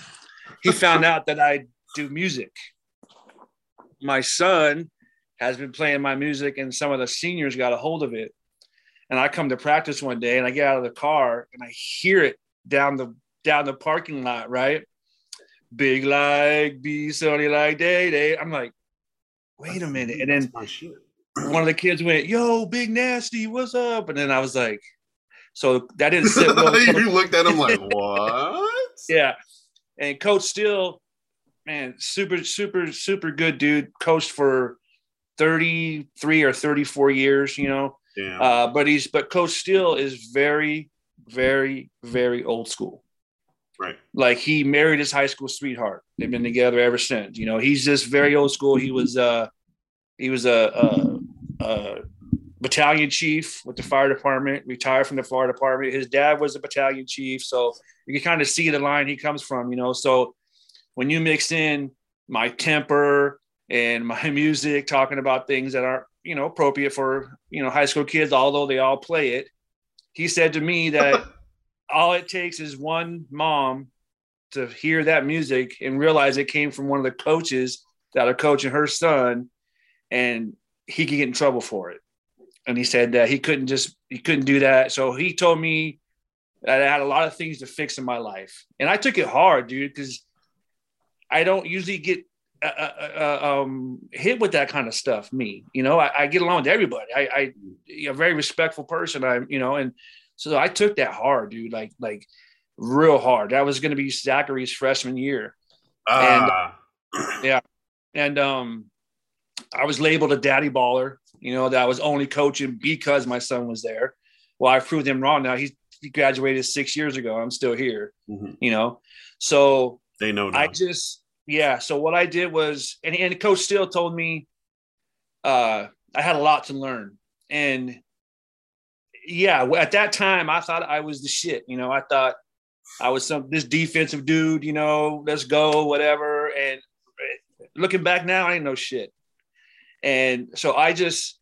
He found out that I do music. My son has been playing my music, and some of the seniors got a hold of it. And I come to practice one day, and I get out of the car, and I hear it down the down the parking lot, right? Big like be sunny like day day. I'm like, wait a minute. And then one of the kids went, "Yo, Big Nasty, what's up?" And then I was like, so that didn't sit well. *laughs* you looked at him like, what? yeah. And Coach Steele, man, super, super, super good dude. Coached for 33 or 34 years, you know. Yeah. Uh, but he's but Coach Steele is very, very, very old school. Right. Like he married his high school sweetheart. They've been together ever since. You know, he's just very old school. He was uh he was a, a, a battalion chief with the fire department, retired from the fire department. His dad was a battalion chief. So you can kind of see the line he comes from, you know. So when you mix in my temper and my *laughs* music, talking about things that aren't, you know, appropriate for, you know, high school kids, although they all play it, he said to me that *laughs* all it takes is one mom to hear that music and realize it came from one of the coaches that are coaching her son and he could get in trouble for it and he said that he couldn't just he couldn't do that. So he told me that I had a lot of things to fix in my life, and I took it hard, dude, because I don't usually get uh, uh, uh, um, hit with that kind of stuff. Me, you know, I, I get along with everybody. I, I, a very respectful person. I'm, you know, and so I took that hard, dude, like like real hard. That was going to be Zachary's freshman year, ah. and *clears throat* yeah, and um, I was labeled a daddy baller you know, that I was only coaching because my son was there. Well, I proved him wrong now. He, he graduated six years ago. I'm still here, Mhm. you know. So They know now. I just, yeah. So what I did was, and, and Coach Steele told me uh, I had a lot to learn. And yeah, at that time, I thought I was the shit. You know, I thought I was some this defensive dude. You know, let's go, whatever. And looking back now, I ain't no shit. And so I just,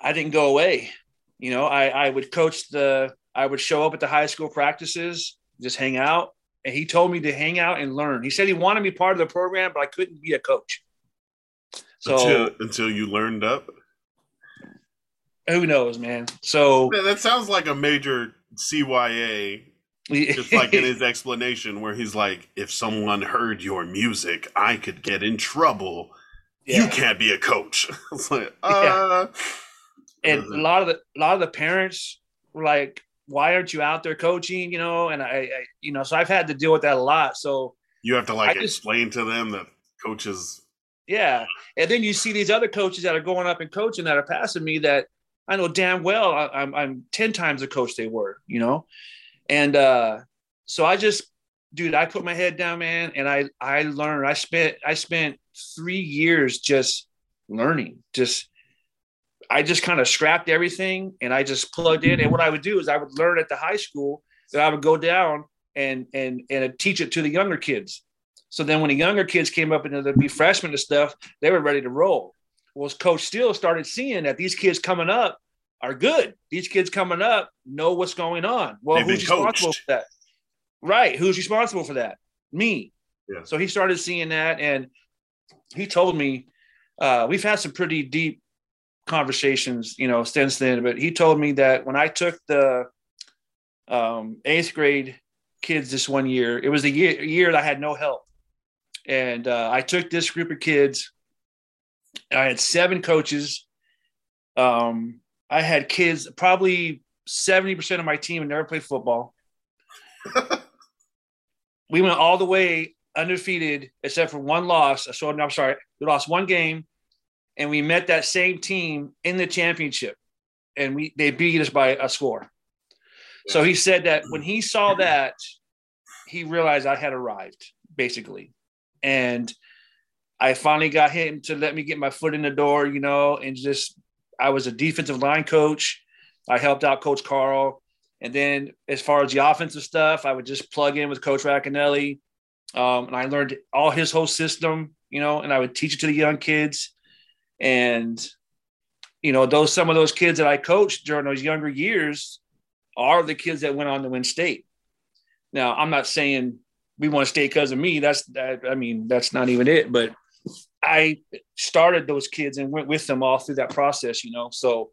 I didn't go away. You know, I, I would coach the, I would show up at the high school practices, just hang out. And he told me to hang out and learn. He said he wanted me part of the program, but I couldn't be a coach. So until, until you learned up. who knows, man? So Man, that sounds like a major CYA, *laughs* just like in his explanation, where he's like, if someone heard your music, I could get in trouble. You can't be a coach. *laughs* it's like, uh, and *laughs* a lot of the a lot of the parents were like, "Why aren't you out there coaching?" You know, and I, I you know, so I've had to deal with that a lot. So you have to like I just- explain to them that coaches. yeah, and then you see these other coaches that are going up and coaching that are passing me that I know damn well I, I'm I'm ten times the coach they were. You know, and uh, so I just, dude, I put my head down, man, and I I learned. I spent I spent three years just learning, just I just kind of scrapped everything and I just plugged in. And what I would do is I would learn at the high school that I would go down and and and teach it to the younger kids. So then when the younger kids came up and into the be freshmen and stuff, they were ready to roll. Well, Coach Steele started seeing that these kids coming up are good. These kids coming up know what's going on. Well, They've who's responsible for that? Right. Who's responsible for that? Me. Yeah. So he started seeing that and he told me uh, we've had some pretty deep conversations, you know, since then. But he told me that when I took the um, eighth grade kids this one year, it was the year, year that I had no help. And uh, I took this group of kids. I had seven coaches. Um, I had kids, probably 70% of my team had never played football. *laughs* we went all the way undefeated, except for one loss. So I'm sorry, we lost one game, and we met that same team in the championship. and we they beat us by a score. So he said that when he saw that, he realized I had arrived, basically. And I finally got him to let me get my foot in the door, you know, and just I was a defensive line coach. I helped out Coach Carl. And then as far as the offensive stuff, I would just plug in with Coach Racanelli. Um, and I learned all his whole system, you know, and I would teach it to the young kids. And, you know, those some of those kids that I coached during those younger years are the kids that went on to win state. Now, I'm not saying we want to stay because of me. That's that. I mean, that's not even it. But I started those kids and went with them all through that process. You know, so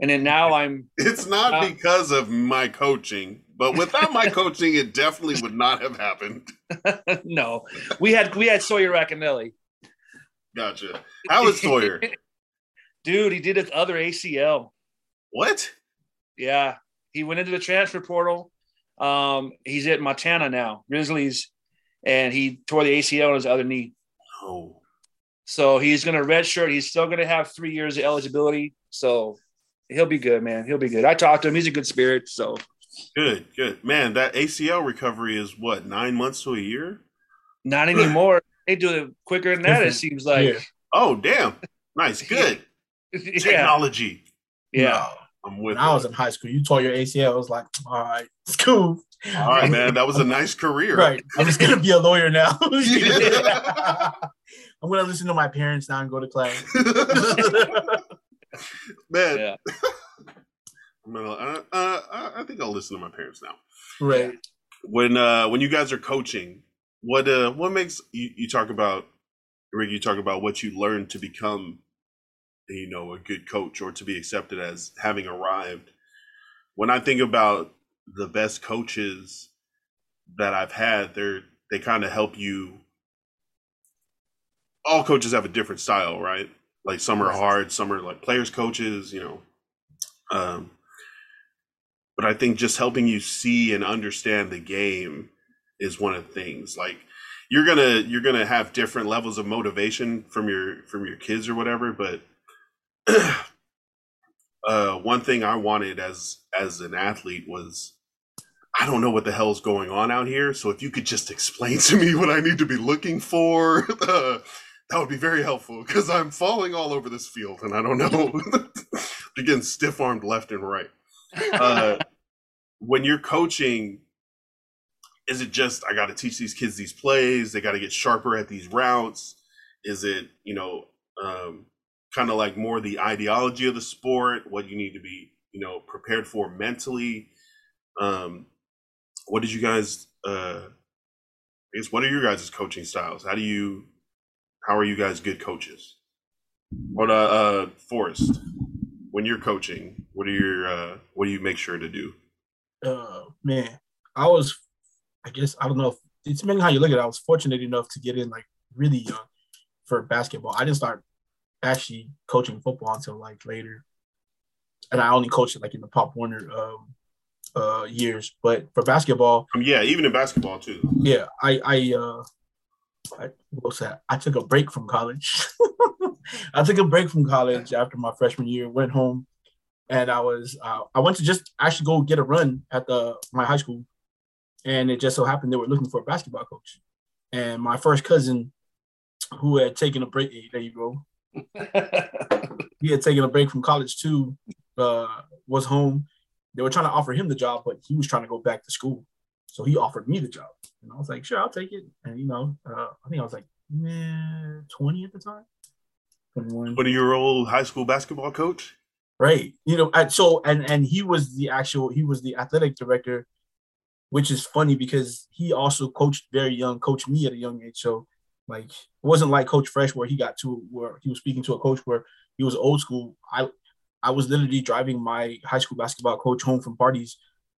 and then now *laughs* I'm. It's not because of my coaching, but without my *laughs* coaching, it definitely would not have happened. *laughs* no, we had we had Sawyer Racanelli. Gotcha. How was Sawyer? *laughs* Dude, he did his other ACL. What? Yeah, he went into the transfer portal. Um, he's at Montana now, Grizzlies, and he tore the ACL on his other knee. Oh. So he's going to redshirt. He's still going to have three years of eligibility. So he'll be good, man. He'll be good. I talked to him. He's a good spirit. So good, good, man. That ACL recovery is what nine months to a year. Not anymore. They do it quicker than that. It seems like. Yeah. Oh, damn! Nice, *laughs* good. yeah. Technology. Yeah. No. I'm with. When I was in high school, you tore your ACL. I was like, all right, *laughs* it's cool. All right, man, that was a nice career. Right. I'm just gonna be a lawyer now. *laughs* I'm gonna listen to my parents now and go to class. man, yeah. I'm gonna, uh, uh, I think I'll listen to my parents now. Right. When uh, when you guys are coaching, what uh, what makes you, you talk about Rick? You talk about what you learned to become you know a good coach or to be accepted as having arrived when i think about the best coaches that i've had they're they kind of help you all coaches have a different style right like some are hard some are like players coaches you know um but i think just helping you see and understand the game is one of the things like you're gonna you're gonna have different levels of motivation from your from your kids or whatever but *clears throat* uh, one thing I wanted as as an athlete was I don't know what the hell's going on out here. So if you could just explain to me what I need to be looking for, uh, *laughs* that would be very helpful because I'm falling all over this field and I don't know. *laughs* Again, stiff armed left and right. Uh, *laughs* when you're coaching, is it just I got to teach these kids these plays? They got to get sharper at these routes. Is it you know um, kind of like more the ideology of the sport, what you need to be, you know, prepared for mentally. Um, what did you guys? Uh, I guess what are your guys' coaching styles? How do you? How are you guys good coaches? What uh, uh Forrest, when you're coaching, what are your uh, what do you make sure to do? Uh, man, I was, I guess I don't know if it's depending how you look at it. I was fortunate enough to get in like really young for basketball. I didn't start actually coaching football until like later, and I only coached it like in the Pop Warner um, uh, years. But for basketball, um, yeah, even in basketball too. Yeah, I I uh, I, what's that? I took a break from college. *laughs* I took a break from college after my freshman year. Went home, and I was uh, I went to just actually go get a run at the my high school, and it just so happened they were looking for a basketball coach, and my first cousin, who had taken a break, there you go, *laughs* he had taken a break from college too, uh, was home. They were trying to offer him the job, but he was trying to go back to school. So he offered me the job. And I was like, sure, I'll take it. And, you know, uh, I think I was like, nah, 20 at the time. 21. 20 year old high school basketball coach? Right. You know, and so, and, and he was the actual, he was the athletic director, which is funny because he also coached very young, coached me at a young age. So like it wasn't like Coach Fresh where he got to where he was speaking to a coach where he was old school. I I was literally driving my high school basketball coach home from parties.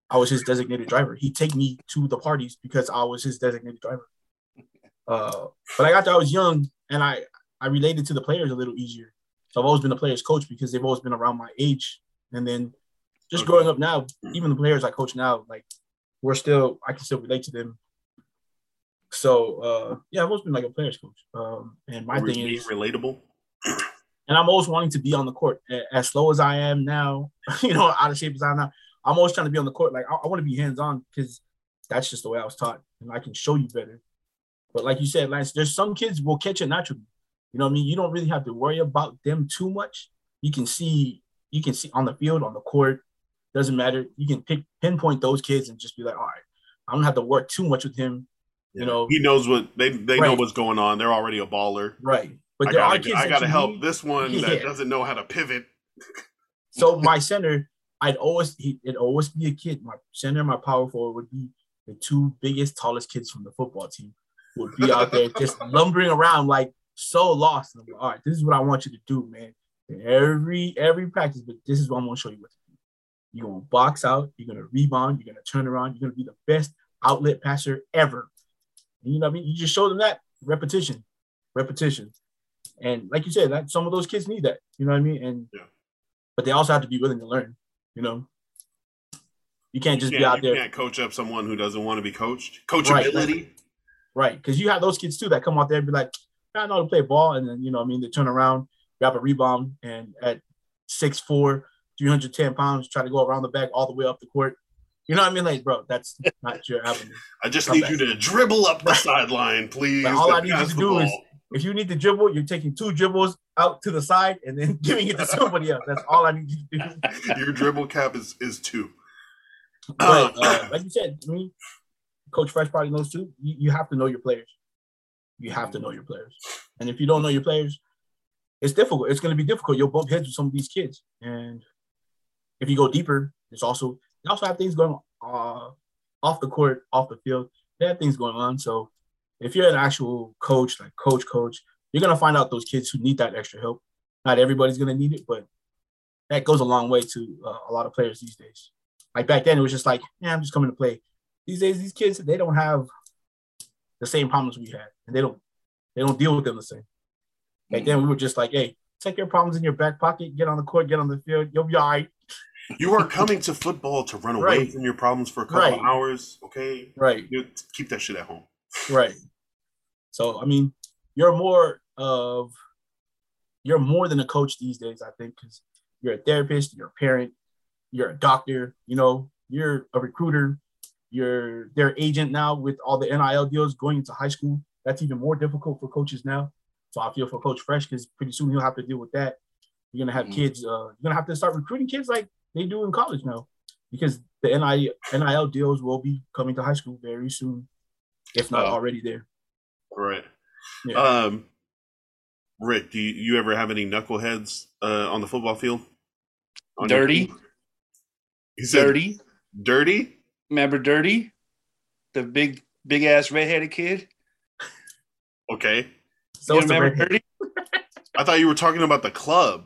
I was his designated driver. He'd take me to the parties because I was his designated driver. *laughs* Uh, but I got to I was young and I I related to the players a little easier. So I've always been a players coach because they've always been around my age. And then just growing up now, even the players I coach now, like we're still I can still relate to them so uh, yeah, I've always been like a player's coach. Um, and my thing is relatable. And I'm always wanting to be on the court as slow as I am now, *laughs* you know, out of shape as I am now. I'm always trying to be on the court. Like I, I want to be hands on because that's just the way I was taught, and I can show you better. But like you said, Lance, there's some kids will catch it naturally. You know what I mean? You don't really have to worry about them too much. You can see, you can see on the field, on the court, doesn't matter. You can pick pinpoint those kids and just be like, all right, I don't have to work too much with him. Yeah. You know, he knows what they they right. know what's going on. They're already a baller, right? But I there gotta, are kids I got to help need. this one yeah. that doesn't know how to pivot. *laughs* so my center, I'd always he, it'd always be a kid. My center, my power forward would be the two biggest, tallest kids from the football team would be out there just lumbering around like so lost. Like, all right, this is what I want you to do, man. Every every practice, but this is what I'm gonna show you what to do. You're gonna box out, you're gonna rebound, you're gonna turn around, you're gonna be the best outlet passer ever. And you know what I mean? You just show them that repetition, repetition. And like you said, that some of those kids need that. You know what I mean? And yeah. but they also have to be willing to learn, you know. You can't just you can't, be out there. You can't coach up someone who doesn't want to be coached. Coachability. Right. Right. Because you have those kids too that come out there and be like, I know how to play ball. And then, you know, I mean, they turn around, grab a rebound, and at 6'4, 310 pounds, try to go around the back all the way up the court. You know what I mean? Like, bro, that's not your avenue. I just need you to dribble up the sideline, please. all I need you to do ball. is if you need to dribble, you're taking two dribbles out to the side and then *laughs* giving it to somebody else. That's all I need you to do. *laughs* your dribble cap is is two. But uh, *clears throat* like you said, I mean, Coach Fresh probably knows too. You, you have to know your players. You have to know your players. And if you don't know your players, it's difficult. It's going to be difficult. You'll bump heads with some of these kids. And if you go deeper, it's also they also have things going uh, off the court, off the field. They have things going on. So if you're an actual coach, like coach, coach, you're gonna find out those kids who need that extra help. Not everybody's gonna need it, but that goes a long way to uh, a lot of players these days. Like back then, it was just like, yeah, I'm just coming to play. These days, these kids they don't have the same problems we had, and they don't they don't deal with them the same. Back mm-hmm. then, we were just like, hey, take your problems in your back pocket, get on the court, get on the field, you'll be all right. You are coming to football to run away right. from your problems for a couple right. hours, okay? Right. You keep that shit at home. Right. So I mean, you're more of you're more than a coach these days, I think, because you're a therapist, you're a parent, you're a doctor, you know, you're a recruiter, you're their agent now with all the NIL deals going into high school. That's even more difficult for coaches now. So I feel for Coach Fresh because pretty soon he'll have to deal with that. You're gonna have mm-hmm. kids. Uh, you're gonna have to start recruiting kids like they do in college now, because the NIL, NIL deals will be coming to high school very soon, if not oh. already there. Right. Yeah. Um, Rick, do you, you ever have any knuckleheads uh, on the football field? On dirty. He said dirty. Dirty. Remember Dirty, the big big ass redheaded kid. Okay. So you remember Dirty? I thought you were talking about the club.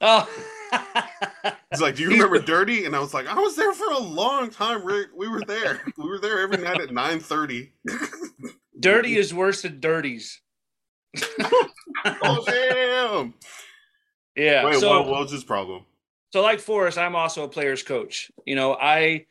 Oh. *laughs* He's like, "Do you remember Dirty?" And I was like, "I was there for a long time, Rick. We were there. We were there every night at nine thirty. Dirty is worse than Dirties. oh damn! Yeah. Wait, so, what, what was his problem? So, like Forrest, I'm also a player's coach. You know, I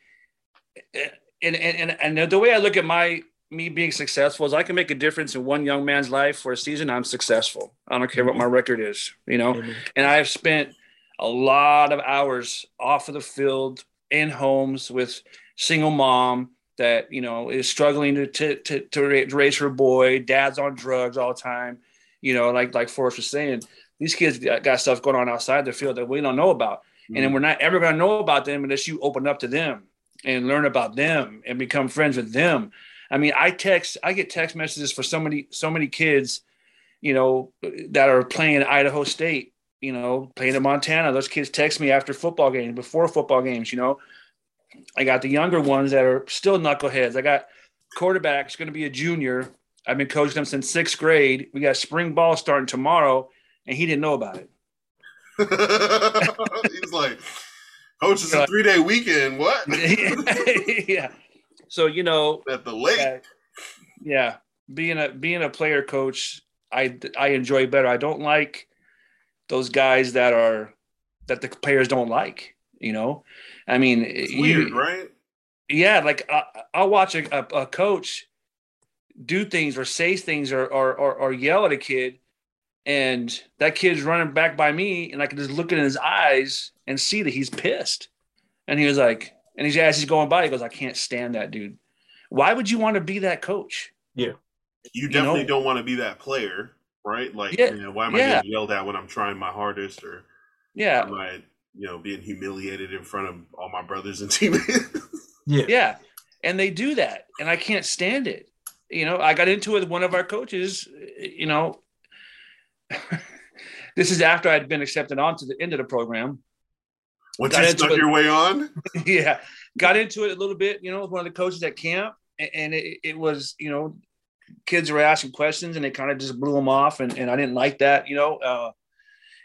and and and the way I look at my me being successful is I can make a difference in one young man's life for a season. I'm successful. I don't care what my record is, you know. Mm-hmm. And I've spent a lot of hours off of the field in homes with single mom that you know is struggling to to to, to raise her boy. Dad's on drugs all the time. You know, like like Forrest was saying, these kids got stuff going on outside the field that we don't know about, mm-hmm. and then we're not ever going to know about them unless you open up to them and learn about them and become friends with them. I mean, I text, I get text messages for so many, so many kids, you know, that are playing Idaho State, you know, playing in Montana. Those kids text me after football games, before football games, you know. I got the younger ones that are still knuckleheads. I got quarterback's going to be a junior. I've been coaching him since sixth grade. We got spring ball starting tomorrow, and he didn't know about it. *laughs* He's like, Coach, it's a three day weekend. What? *laughs* *laughs* yeah. So you know at the lake. Uh, yeah, being a being a player coach, I I enjoy better. I don't like those guys that are that the players don't like. You know, I mean, it's weird, you, right? Yeah, like I, I'll watch a, a, a, coach do things or say things or, or or or yell at a kid, and that kid's running back by me, and I can just look in his eyes and see that he's pissed. And he was like, and he's as he's going by, he goes, "I can't stand that dude. Why would you want to be that coach?" Yeah, you definitely know? don't want to be that player, right? Like, Yeah, you know, why am I yeah. getting yelled at when I'm trying my hardest, or Yeah, am I, you know, being humiliated in front of all my brothers and *laughs* teammates? Yeah. yeah, and they do that, and I can't stand it. You know, I got into it with one of our coaches. You know, *laughs* this is after I'd been accepted onto the end of the program. Once Got you into stuck it. your way on, *laughs* yeah, got into it a little bit, you know, with one of the coaches at camp, and it, it was, you know, kids were asking questions and they kind of just blew them off, and, and I didn't like that, you know. Uh,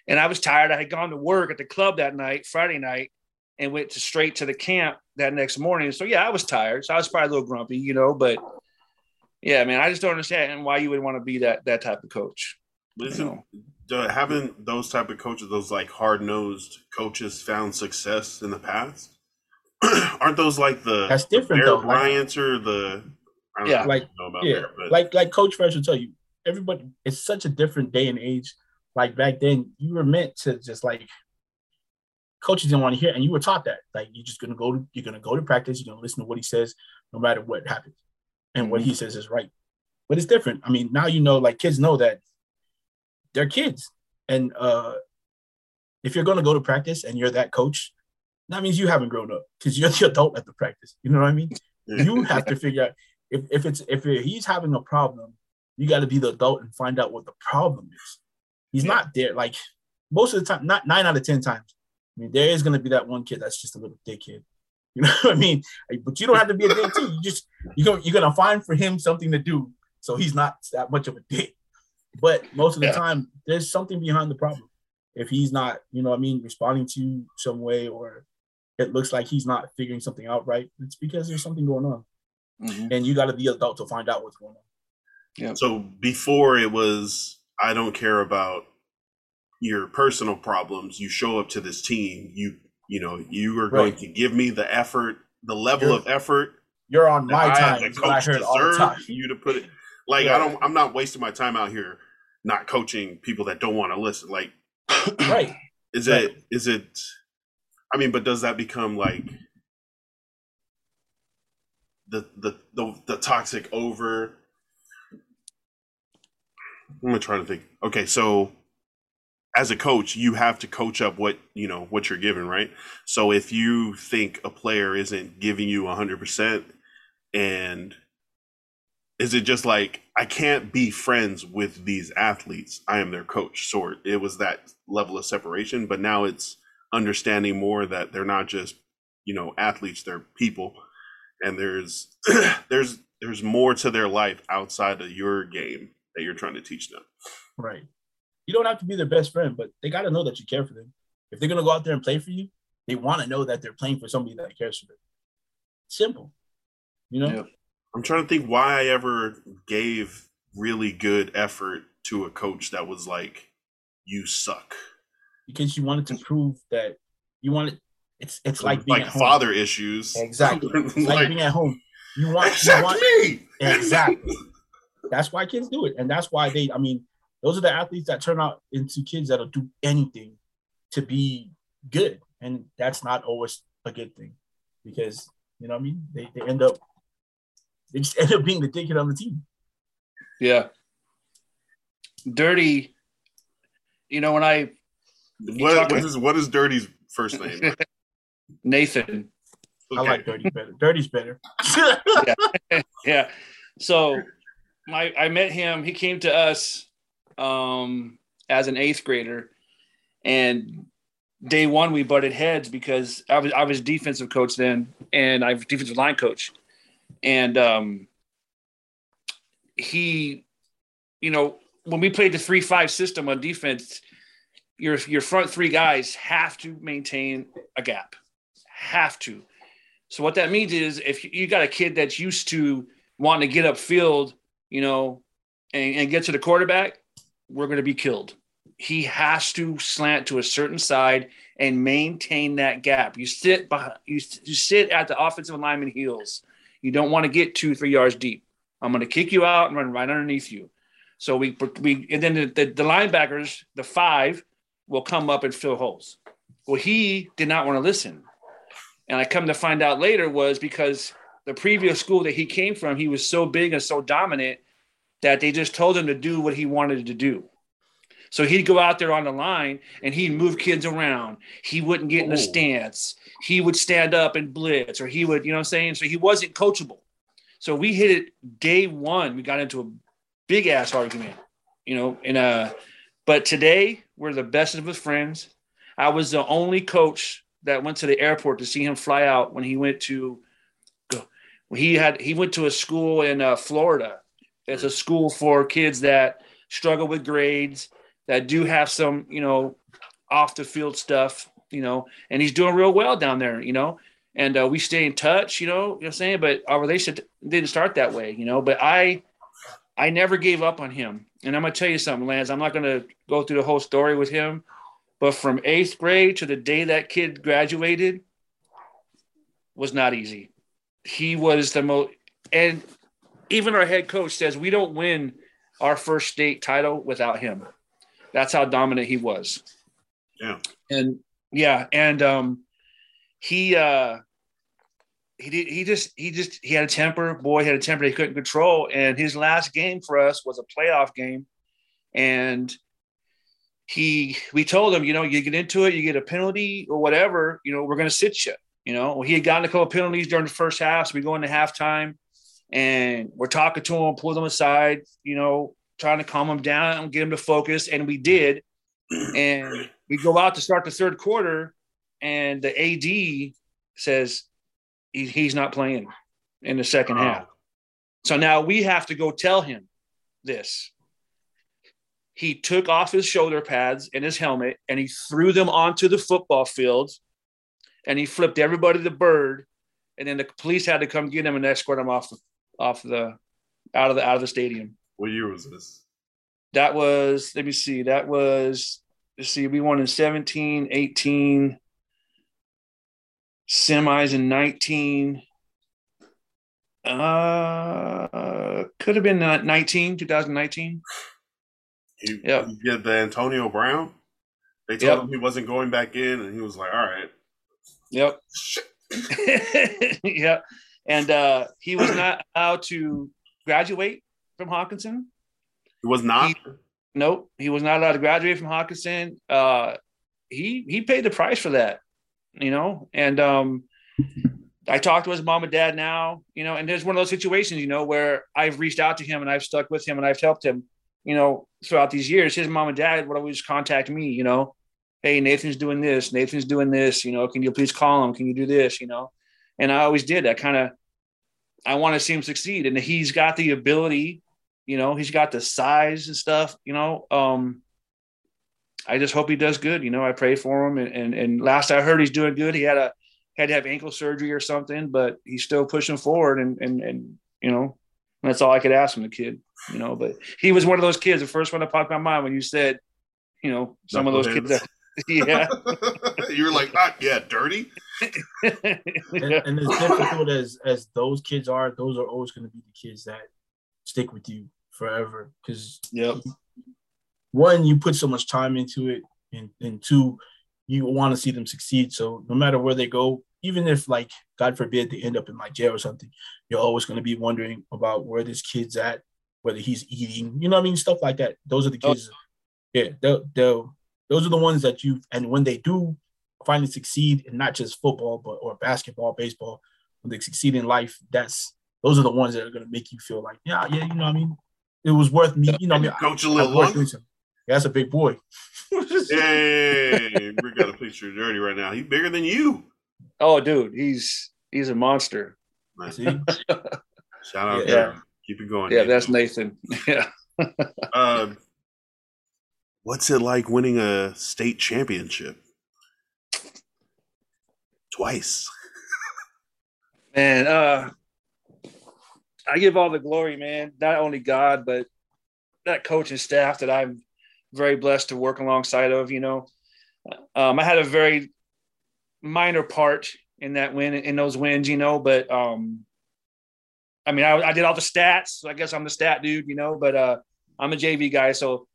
and I was tired. I had gone to work at the club that night, Friday night, and went to straight to the camp that next morning. So yeah, I was tired. So I was probably a little grumpy, you know. But yeah, man, I just don't understand why you would want to be that that type of coach. You isn't know? uh, having those type of coaches, those like hard nosed coaches, found success in the past? *clears throat* Aren't those like the That's different, Bear though. Like- Bryants or the? Yeah. Like, Yeah, like like Coach Fresh will tell you, everybody. It's such a different day and age. Like back then, you were meant to just like coaches didn't want to hear, and you were taught that. Like you're just gonna go to you're gonna go to practice. You're gonna listen to what he says, no matter what happens, and what he says is right. But it's different. I mean, now you know, like kids know that they're kids, and uh if you're gonna go to practice and you're that coach, that means you haven't grown up because you're the *laughs* adult at the practice. You know what I mean? *laughs* you have to figure out if, if it's if he's having a problem, you got to be the adult and find out what the problem is. He's Yeah. not there. Like most of the time, not nine out of ten times. I mean, there is going to be that one kid that's just a little dickhead. *laughs* You know what I mean? But you don't have to be a dick too. You just you go you're gonna find for him something to do so he's not that much of a dick. But most of the Yeah. time, there's something behind the problem. If he's not, you know, what I mean, responding to you some way, or it looks like he's not figuring something out right, it's because there's something going on Mhm. and you got to be adult to find out what's going on. Yeah. So before it was, I don't care about your personal problems. You show up to this team. You you know you are going Right. to give me the effort, the level You're- of effort You're on that my I, time. the is I coach, heard all the deserve time. you to put it. Like Yeah. I don't. I'm not wasting my time out here not coaching people that don't want to listen. Like Right. *clears throat* is Right. it is it? I mean, but does that become like the the the, the toxic over? I'm gonna try to think. Okay, so as a coach, you have to coach up what you know what you're given, right? So if you think a player isn't giving you 100 percent, and is it just like I can't be friends with these athletes? I am their coach. So it was that level of separation, but now it's understanding more that they're not just you know athletes; they're people, and there's *clears throat* there's there's more to their life outside of your game that you're trying to teach them. Right. You don't have to be their best friend, but they got to know that you care for them. If they're going to go out there and play for you, they want to know that they're playing for somebody that cares for them. Simple. You know? Yep. I'm trying to think why I ever gave really good effort to a coach that was like, "You suck." Because you wanted to prove that you wanted it's it's like being like at home. father issues. Exactly. *laughs* It's like, like, being at home. You want, that's you not want me. Exactly. That's why kids do it. And that's why they, I mean, those are the athletes that turn out into kids that'll do anything to be good. And that's not always a good thing because, you know what I mean? They, they end up, they just *laughs* end up being the dickhead on the team. Yeah. Dirty. You know, when I What, what is what is Dirty's first name? *laughs* Nathan. I like Dirty better. Dirty's better. *laughs* *laughs* Yeah. So my I met him. He came to us um as an eighth grader. And day one we butted heads because I was I was defensive coach then and I was defensive line coach. And um he, you know, when we played the three five system on defense, your your front three guys have to maintain a gap. Have to. So what that means is if you got a kid that's used to wanting to get upfield, you know, and, and get to the quarterback, we're going to be killed. He has to slant to a certain side and maintain that gap. You sit behind, you, you sit at the offensive lineman heels. You don't want to get two, three yards deep. I'm going to kick you out and run right underneath you. So we we and then the, the, the linebackers, the five, will come up and fill holes. Well, he did not want to listen, and I come to find out later was because the previous school that he came from, he was so big and so dominant that they just told him to do what he wanted to do. So he'd go out there on the line and he'd move kids around. He wouldn't get in a Oh. stance. He would stand up and blitz, or he would, you know what I'm saying? So he wasn't coachable. So we hit it day one. We got into a big ass argument, you know, and uh, but today we're the best of his friends. I was the only coach that went to the airport to see him fly out when he went to he had he went to a school in uh, Florida. It's a school for kids that struggle with grades, that do have some, you know, off the field stuff, you know, and he's doing real well down there, you know. And uh, we stay in touch, you know, you know what I'm saying? But our relationship didn't start that way, you know. But I I never gave up on him. And I'm gonna tell you something, Lance. I'm not gonna go through the whole story with him, but from eighth grade to the day that kid graduated was not easy. He was the most and even our head coach says we don't win our first state title without him. That's how dominant he was. Yeah. And yeah, and um he uh he did he just he just he had a temper, boy, he had a temper he couldn't control. And his last game for us was a playoff game. And he we told him, you know, you get into it, you get a penalty or whatever, you know, we're gonna sit you. You know, well, he had gotten a couple penalties during the first half. So we go into halftime and we're talking to him, pull them aside, you know, trying to calm him down and get him to focus. And we did. And we go out to start the third quarter, and the AD says he, he's not playing in the second half. So now we have to go tell him this. He took off his shoulder pads and his helmet and he threw them onto the football field and he flipped everybody the bird. And then the police had to come get him and escort him off the off the out of the out of the stadium. What year was this? That was, let me see, that was, let's see, we won in 17, 18, semis in 19. Uh, could have been uh, 19, 2019. He, Yeah. he did the Antonio Brown. They told Yep. him he wasn't going back in, and he was like, "All right." Yep. *laughs* Yeah. And uh, he was not allowed to graduate from Hockinson. He was not. Nope, he was not allowed to graduate from Hockinson. Uh, he he paid the price for that, you know. And um, I talked to his mom and dad now, you know. And there's one of those situations, you know, where I've reached out to him and I've stuck with him and I've helped him, you know, throughout these years. His mom and dad would always contact me, you know. Hey, Nathan's doing this. Nathan's doing this. You know, can you please call him? Can you do this? You know, and I always did. I kind of, I want to see him succeed, and he's got the ability you know he's got the size and stuff you know um i just hope he does good you know i pray for him and and, and last i heard he's doing good he had a had to have ankle surgery or something but he's still pushing forward and and and you know that's all i could ask from the kid you know but he was one of those kids the first one that popped my mind when you said you know some of those kids that, *laughs* yeah *laughs* you were like, ah, yeah, dirty. *laughs* and, and as difficult as as those kids are, those are always going to be the kids that stick with you forever. Because yep one, you put so much time into it, and, and two, you want to see them succeed. So no matter where they go, even if like God forbid they end up in my jail or something, you're always going to be wondering about where this kid's at, whether he's eating, you know what I mean, stuff like that. Those are the oh. kids. Yeah, they'll, they'll those are the ones that you and when they do finally succeed in not just football but or basketball, baseball, when they succeed in life, that's those are the ones that are going to make you feel like, yeah, yeah, you know what I mean. It was worth me, you know. what I mean, Coach a I- little I worked longer. with. Yeah, that's a big boy. *laughs* Hey, we got a picture of Dirty right now. He's bigger than you. Oh dude he's he's a monster Nice. *laughs* See? Shout out Yeah. there. Keep it going. yeah Nathan. that's nathan *laughs* yeah Uh, what's it like winning a state championship? Twice. Man, uh, I give all the glory, man. Not only God, but that coaching staff that I'm very blessed to work alongside of. You know, um, I had a very minor part in that win, in those wins. You know, but um, I mean, I, I did all the stats. So I guess I'm the stat dude. You know, but uh, I'm a JV guy, so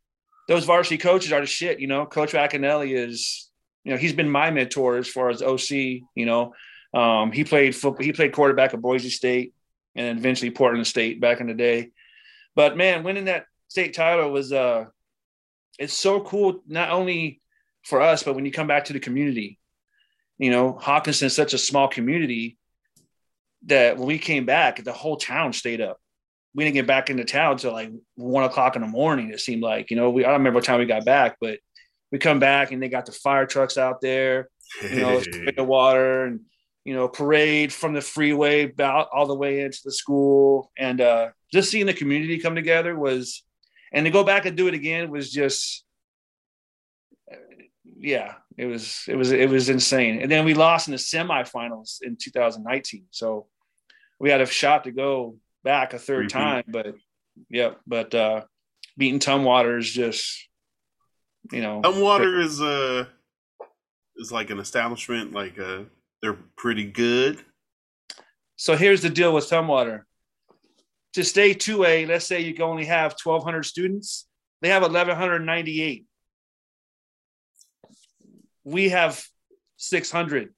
those varsity coaches are the shit. You know, Coach Racanelli is, you know, he's been my mentor as far as OC. You know, um, he played football, he played quarterback at Boise State and eventually Portland State back in the day. But man, winning that state title was uh, it's so cool. Not only for us, but when you come back to the community, you know, Hockinson is such a small community that when we came back, the whole town stayed up. We didn't get back into town till like one o'clock in the morning. It seemed like, you know, we I don't remember what time we got back, but we come back and they got the fire trucks out there, you know, *laughs* the water and you know, parade from the freeway about all the way into the school. And uh just seeing the community come together was and to go back and do it again was just yeah, it was it was it was insane. And then we lost in the semifinals in 2019. So we had a shot to go back a 3rd time, but yeah, but uh beating Tumwater is just you know Tumwater is uh is like an establishment, like uh they're pretty good. So here's the deal with Tumwater. To stay 2A, let's say you can only have 1,200 students, they have 1,198 we have 600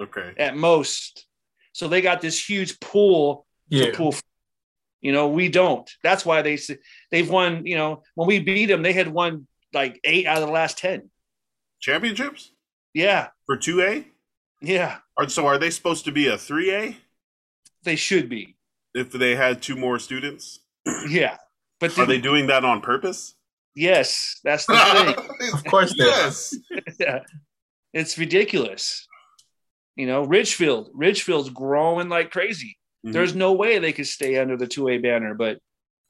okay at most so they got this huge pool Yeah. to pull you know we don't that's why they s- they've won you know when we beat them they had won like eight out of the last 10 championships yeah for 2A? yeah Are, so are they supposed to be a 3A they should be if they had two more students? *clears throat* yeah but Are they doing that on purpose? yes that's the thing *laughs* Of course they are. yes. Yeah. *laughs* it's ridiculous you know ridgefield ridgefield's growing like crazy Mhm. there's no way they could stay under the 2a banner but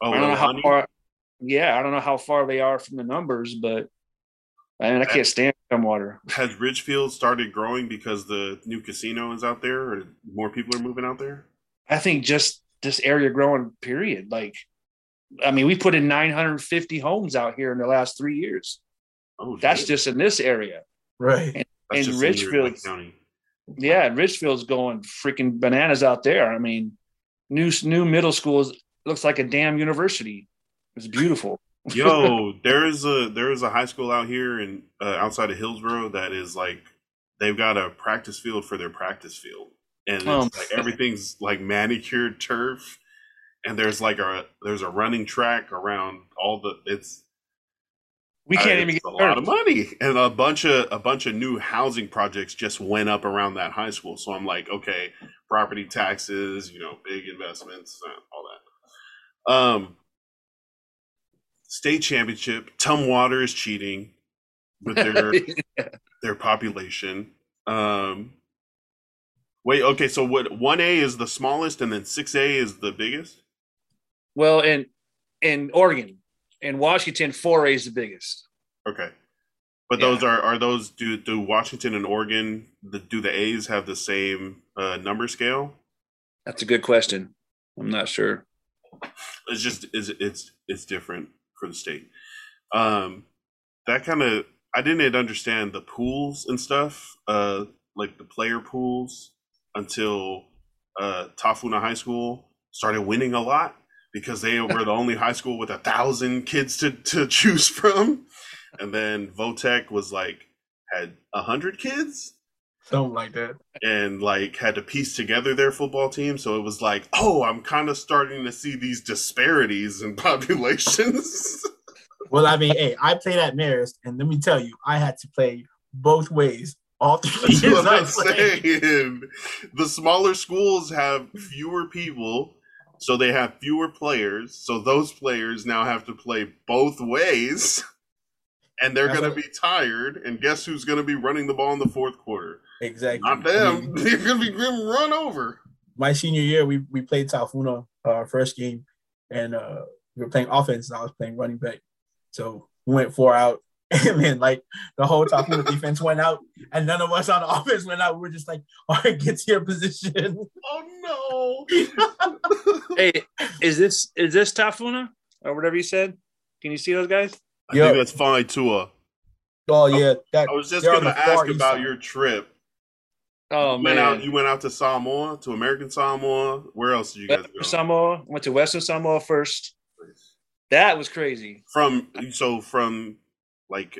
Oh, I don't know how Ilani? far. Yeah, I don't know how far they are from the numbers, but I mean, I can't stand Tumwater. has Ridgefield started growing because the new casino is out there, or more people are moving out there? I think just this area growing. Period. Like, I mean, we put in 950 homes out here in the last three years. Oh, That's shit. just in this area. Right. That's in Richfield County. Yeah, and Ridgefield's going freaking bananas out there. I mean, new new middle schools looks like a damn university. It's beautiful. *laughs* Yo, there is a there is a high school out here in uh, outside of Hillsboro that is like they've got a practice field for their practice field, and it's Oh. like everything's like manicured turf, and there's like a there's a running track around all the it's We can't Uh, even get a lot of money, and a bunch of a bunch of new housing projects just went up around that high school. So I'm like, okay, property taxes, you know, big investments, uh, all that. Um, state championship. Tumwater is cheating with their *laughs* their population. Um, wait, okay, so what? One A is the smallest, and then six A is the biggest. Well, in in Oregon, in Washington, 4A is the biggest. Okay. But Yeah. those are are those do do Washington and Oregon the do the A's have the same uh, number scale? That's a good question. I'm not sure. It's just is it's it's different for the state. Um, that kind of I didn't understand the pools and stuff, uh, like the player pools, until uh, Tafuna High School started winning a lot because they were the only high school with a thousand kids to to choose from, and then Votech was like had a hundred kids Something like that. and like had to piece together their football team. So it was like, oh, I'm kind of starting to see these disparities in *laughs* populations. Well, I mean, hey, I played at Marist, and let me tell you, I had to play both ways all three *laughs* That's years what I'm saying. The smaller schools have fewer people, so they have fewer players. So those players now have to play both ways. *laughs* And they're going to be tired. And guess who's going to be running the ball in the fourth quarter? Exactly. Not them. *laughs* They're going to be getting run over. my senior year, we we played Tafuna uh, our first game, and uh, we were playing offense, and I was playing running back. So we went four out, and then like the whole Tafuna defense went out, and none of us on offense went out. We were just like, *laughs* all right, get to your position. Oh, no. *laughs* Hey, is this is this Tafuna or whatever you said? Can you see those guys? I Yep. think that's fine, Tua. Oh yeah, that I was just going to ask about side. your trip. Oh you went man, out. You went out to Samoa, to American Samoa. Where else did you guys Western go? Samoa went to Western Samoa first. That was crazy. From so from like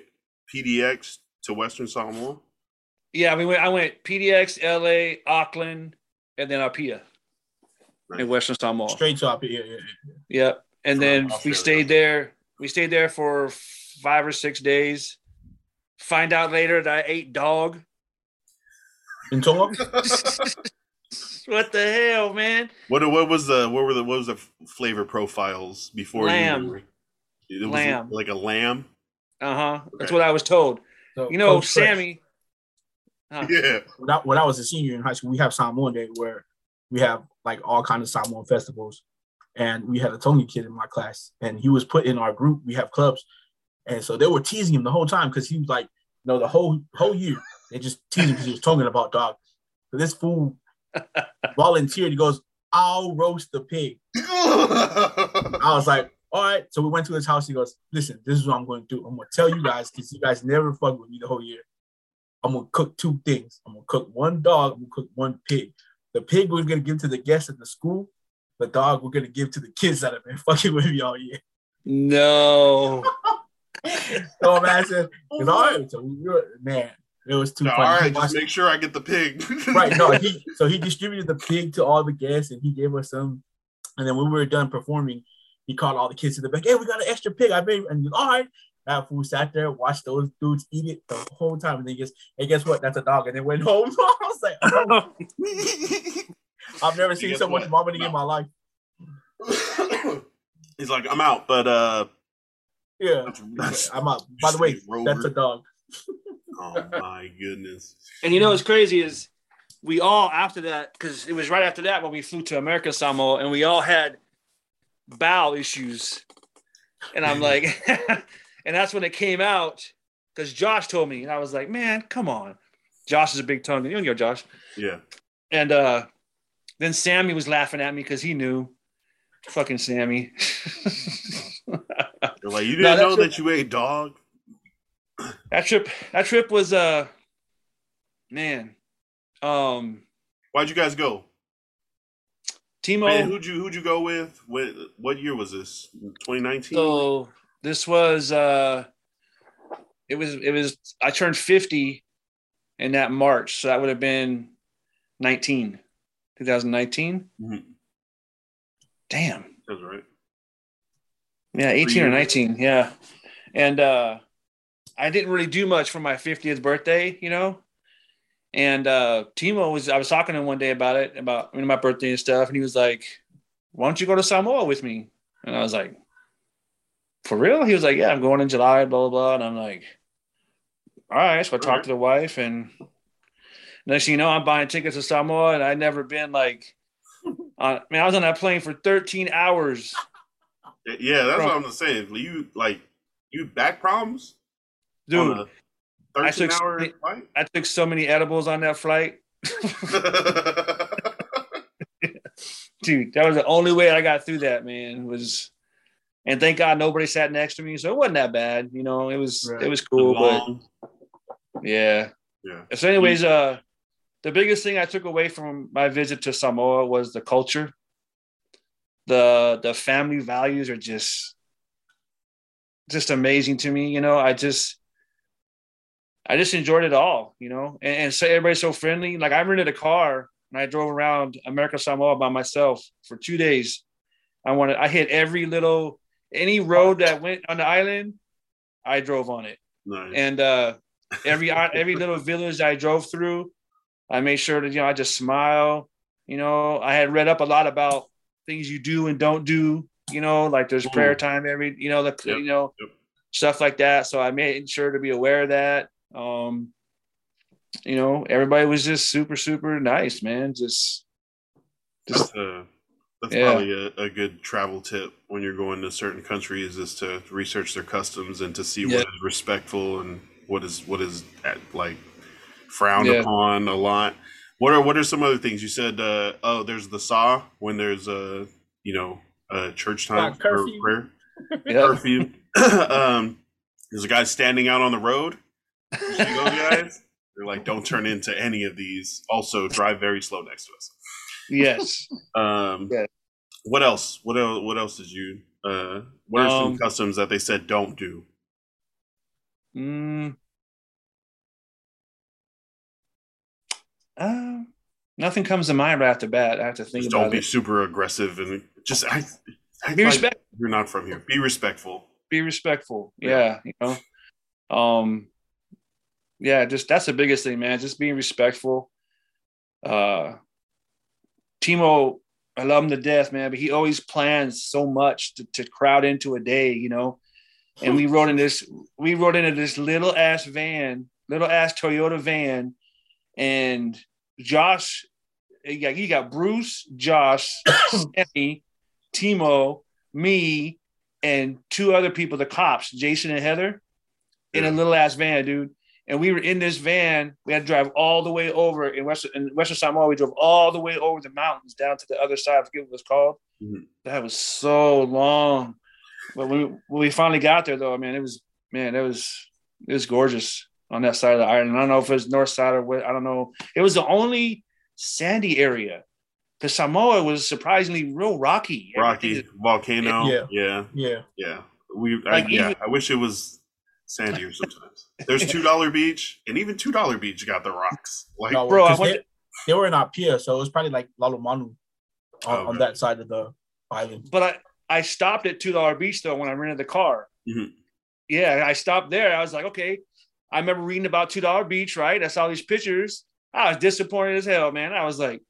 PDX to Western Samoa. Yeah, I mean, I went PDX, LA, Auckland, and then Apia in Western Samoa. Straight to up. Yeah, yeah, yeah. Yep. And From then we Australia. stayed there. We stayed there for five or six days. Find out later that I ate dog. In Tonga, *laughs* what the hell, man? What what was the what were the what was the flavor profiles before Lamb. you? It was Lamb. like a lamb. Uh huh. That's what I was told. So, You know, Coach Sammy. Huh. Yeah. When I, when I was a senior in high school, we have Samoan Day where we have like all kind of Samoan festivals, and we had a Tony kid in my class, and he was put in our group. We have clubs, and so they were teasing him the whole time because he was like, you know, the whole whole year they just teased him because he was talking about dog. So this fool *laughs* volunteered. He goes, "I'll roast the pig." *laughs* I was like, all right. So we went to his house. He goes, listen, this is what I'm going to do. I'm going to tell you guys because you guys never fuck with me the whole year. I'm going to cook two things. I'm going to cook one dog. I'm going to cook one pig. The pig we're going to give to the guests at the school. The dog we're going to give to the kids that have been *laughs* fucking with me all year. No. *laughs* So man, I said, it's all right. So we were, man, it was too all funny. He right, just make sure I get the pig. *laughs* right. No, he so he distributed the pig to all the guests and he gave us some. And then when we were done performing, he called all the kids to the back. Hey, we got an extra pig. I made and he was, all right. That fool sat there, watched those dudes eat it the whole time, and then just, hey, guess what? That's a dog. And then went home. *laughs* I was like, oh, I've never *laughs* seen guess so much what? vomiting No. in my life. *coughs* He's like, I'm out, but uh, Yeah, that's, that's I'm out. By the way, Just that's a dog. *laughs* oh my goodness. And you know what's crazy is we all after that because it was right after that when we flew to America Samoa and we all had bowel issues, and I'm like, *laughs* and that's when it came out because Josh told me and I was like, man, come on, Josh is a big tongue, you know Josh, Yeah. and uh, then Sammy was laughing at me because he knew, fucking Sammy. *laughs* They're like, you didn't that's know it. that you ate dog? that trip, that trip was uh, man, um, Why'd you guys go? Timo. Man, who'd you who'd you go with? What what year was this? 2019? So this was uh it was it was I turned 50 in that March. So that would have been 19. 2019. Mhm. Damn. That's right. Yeah, 18 or 19. Yeah. And uh I didn't really do much for my 50th birthday, you know. And uh Timo was I was talking to him one day about it, about you know, my birthday and stuff, and he was like, Why don't you go to Samoa with me? And I was like, For real? He was like, Yeah, I'm going in July, blah blah blah. And I'm like, All right. So I talked to the wife and next thing you know, I'm buying tickets to Samoa and I'd never been like on, man, I was on that plane for 13 hours. Yeah, that's Bro. what I'm saying. You like you back problems? Dude, on a I 13 took- hour flight? I took so many edibles on that flight. *laughs* Dude, that was the only way I got through that, man. Was and thank God nobody sat next to me. So it wasn't that bad. You know, it was Right. it was cool, but yeah. yeah. So, anyways, uh the biggest thing I took away from my visit to Samoa was the culture. The the family values are just just amazing to me. You know, I just I just enjoyed it all, you know, and, and so everybody's so friendly. Like I rented a car and I drove around America Samoa by myself for two days. I wanted I hit every little any road that went on the island, I drove on it Nice. and uh, every every little village I drove through, I made sure that you know I just smile. You know, I had read up a lot about things you do and don't do. You know, like there's prayer time every you know the Yep, you know yep. stuff like that. So I made sure to be aware of that. Um, you know, everybody was just super super nice, man. Just just that's uh, that's Yeah. probably a, a good travel tip when you're going to certain countries is to research their customs and to see Yeah. what is respectful and what is what is at, like frowned Yeah. upon a lot. What are what are some other things you said? Uh, oh, there's the saw when there's a you know a church time for curfew. prayer *laughs* *laughs* yeah. curfew. *clears throat* um, there's a guy standing out on the road. You see guys? They're like, don't turn into any of these. Also, drive very slow next to us. yes. *laughs* Um, Yeah. What else? What else? What else did you Uh, what are some Um, customs that they said don't do? Mm. Uh, nothing comes to mind right off the bat. I have to think Just don't be it. super aggressive and just act, act Be like respect. you're not from here. Be respectful. Be respectful. Yeah. Yeah, you know. Um. Yeah, just that's the biggest thing, man. Just being respectful. Uh, Timo, I love him to death, man. But he always plans so much to, to crowd into a day, you know. And we rode in this, we rode into this little ass van, little ass Toyota van, and Josh, got, you got Bruce, Josh, *coughs* Sammy, Timo, me, and two other people, the cops, Jason and Heather, in a little ass van, dude. And we were in this van. We had to drive all the way over in Western in Western Samoa. We drove all the way over the mountains down to the other side. I forget what it was called. Mhm. That was so long. But when we, when we finally got there, though, I mean, it was man, it was it was gorgeous on that side of the island. I don't know if it was north side or what. I don't know. It was the only sandy area. Because Samoa was surprisingly real rocky. Rocky Everything- volcano. Yeah. yeah, Yeah. yeah. We, I, Like, yeah. even- I wish it was sandier sometimes. There's two dollar beach, and even two dollar beach got the rocks. Like, No, Bro, I 'cause went they, to- they were in Apia, so it was probably like Lalomanu on, on Okay. that side of the island. but I, I stopped at two dollar beach though when I rented the car. Mhm. Yeah, I stopped there. I was like, okay. I remember reading about two dollar beach, right? I saw these pictures. I was disappointed as hell, man. I was like,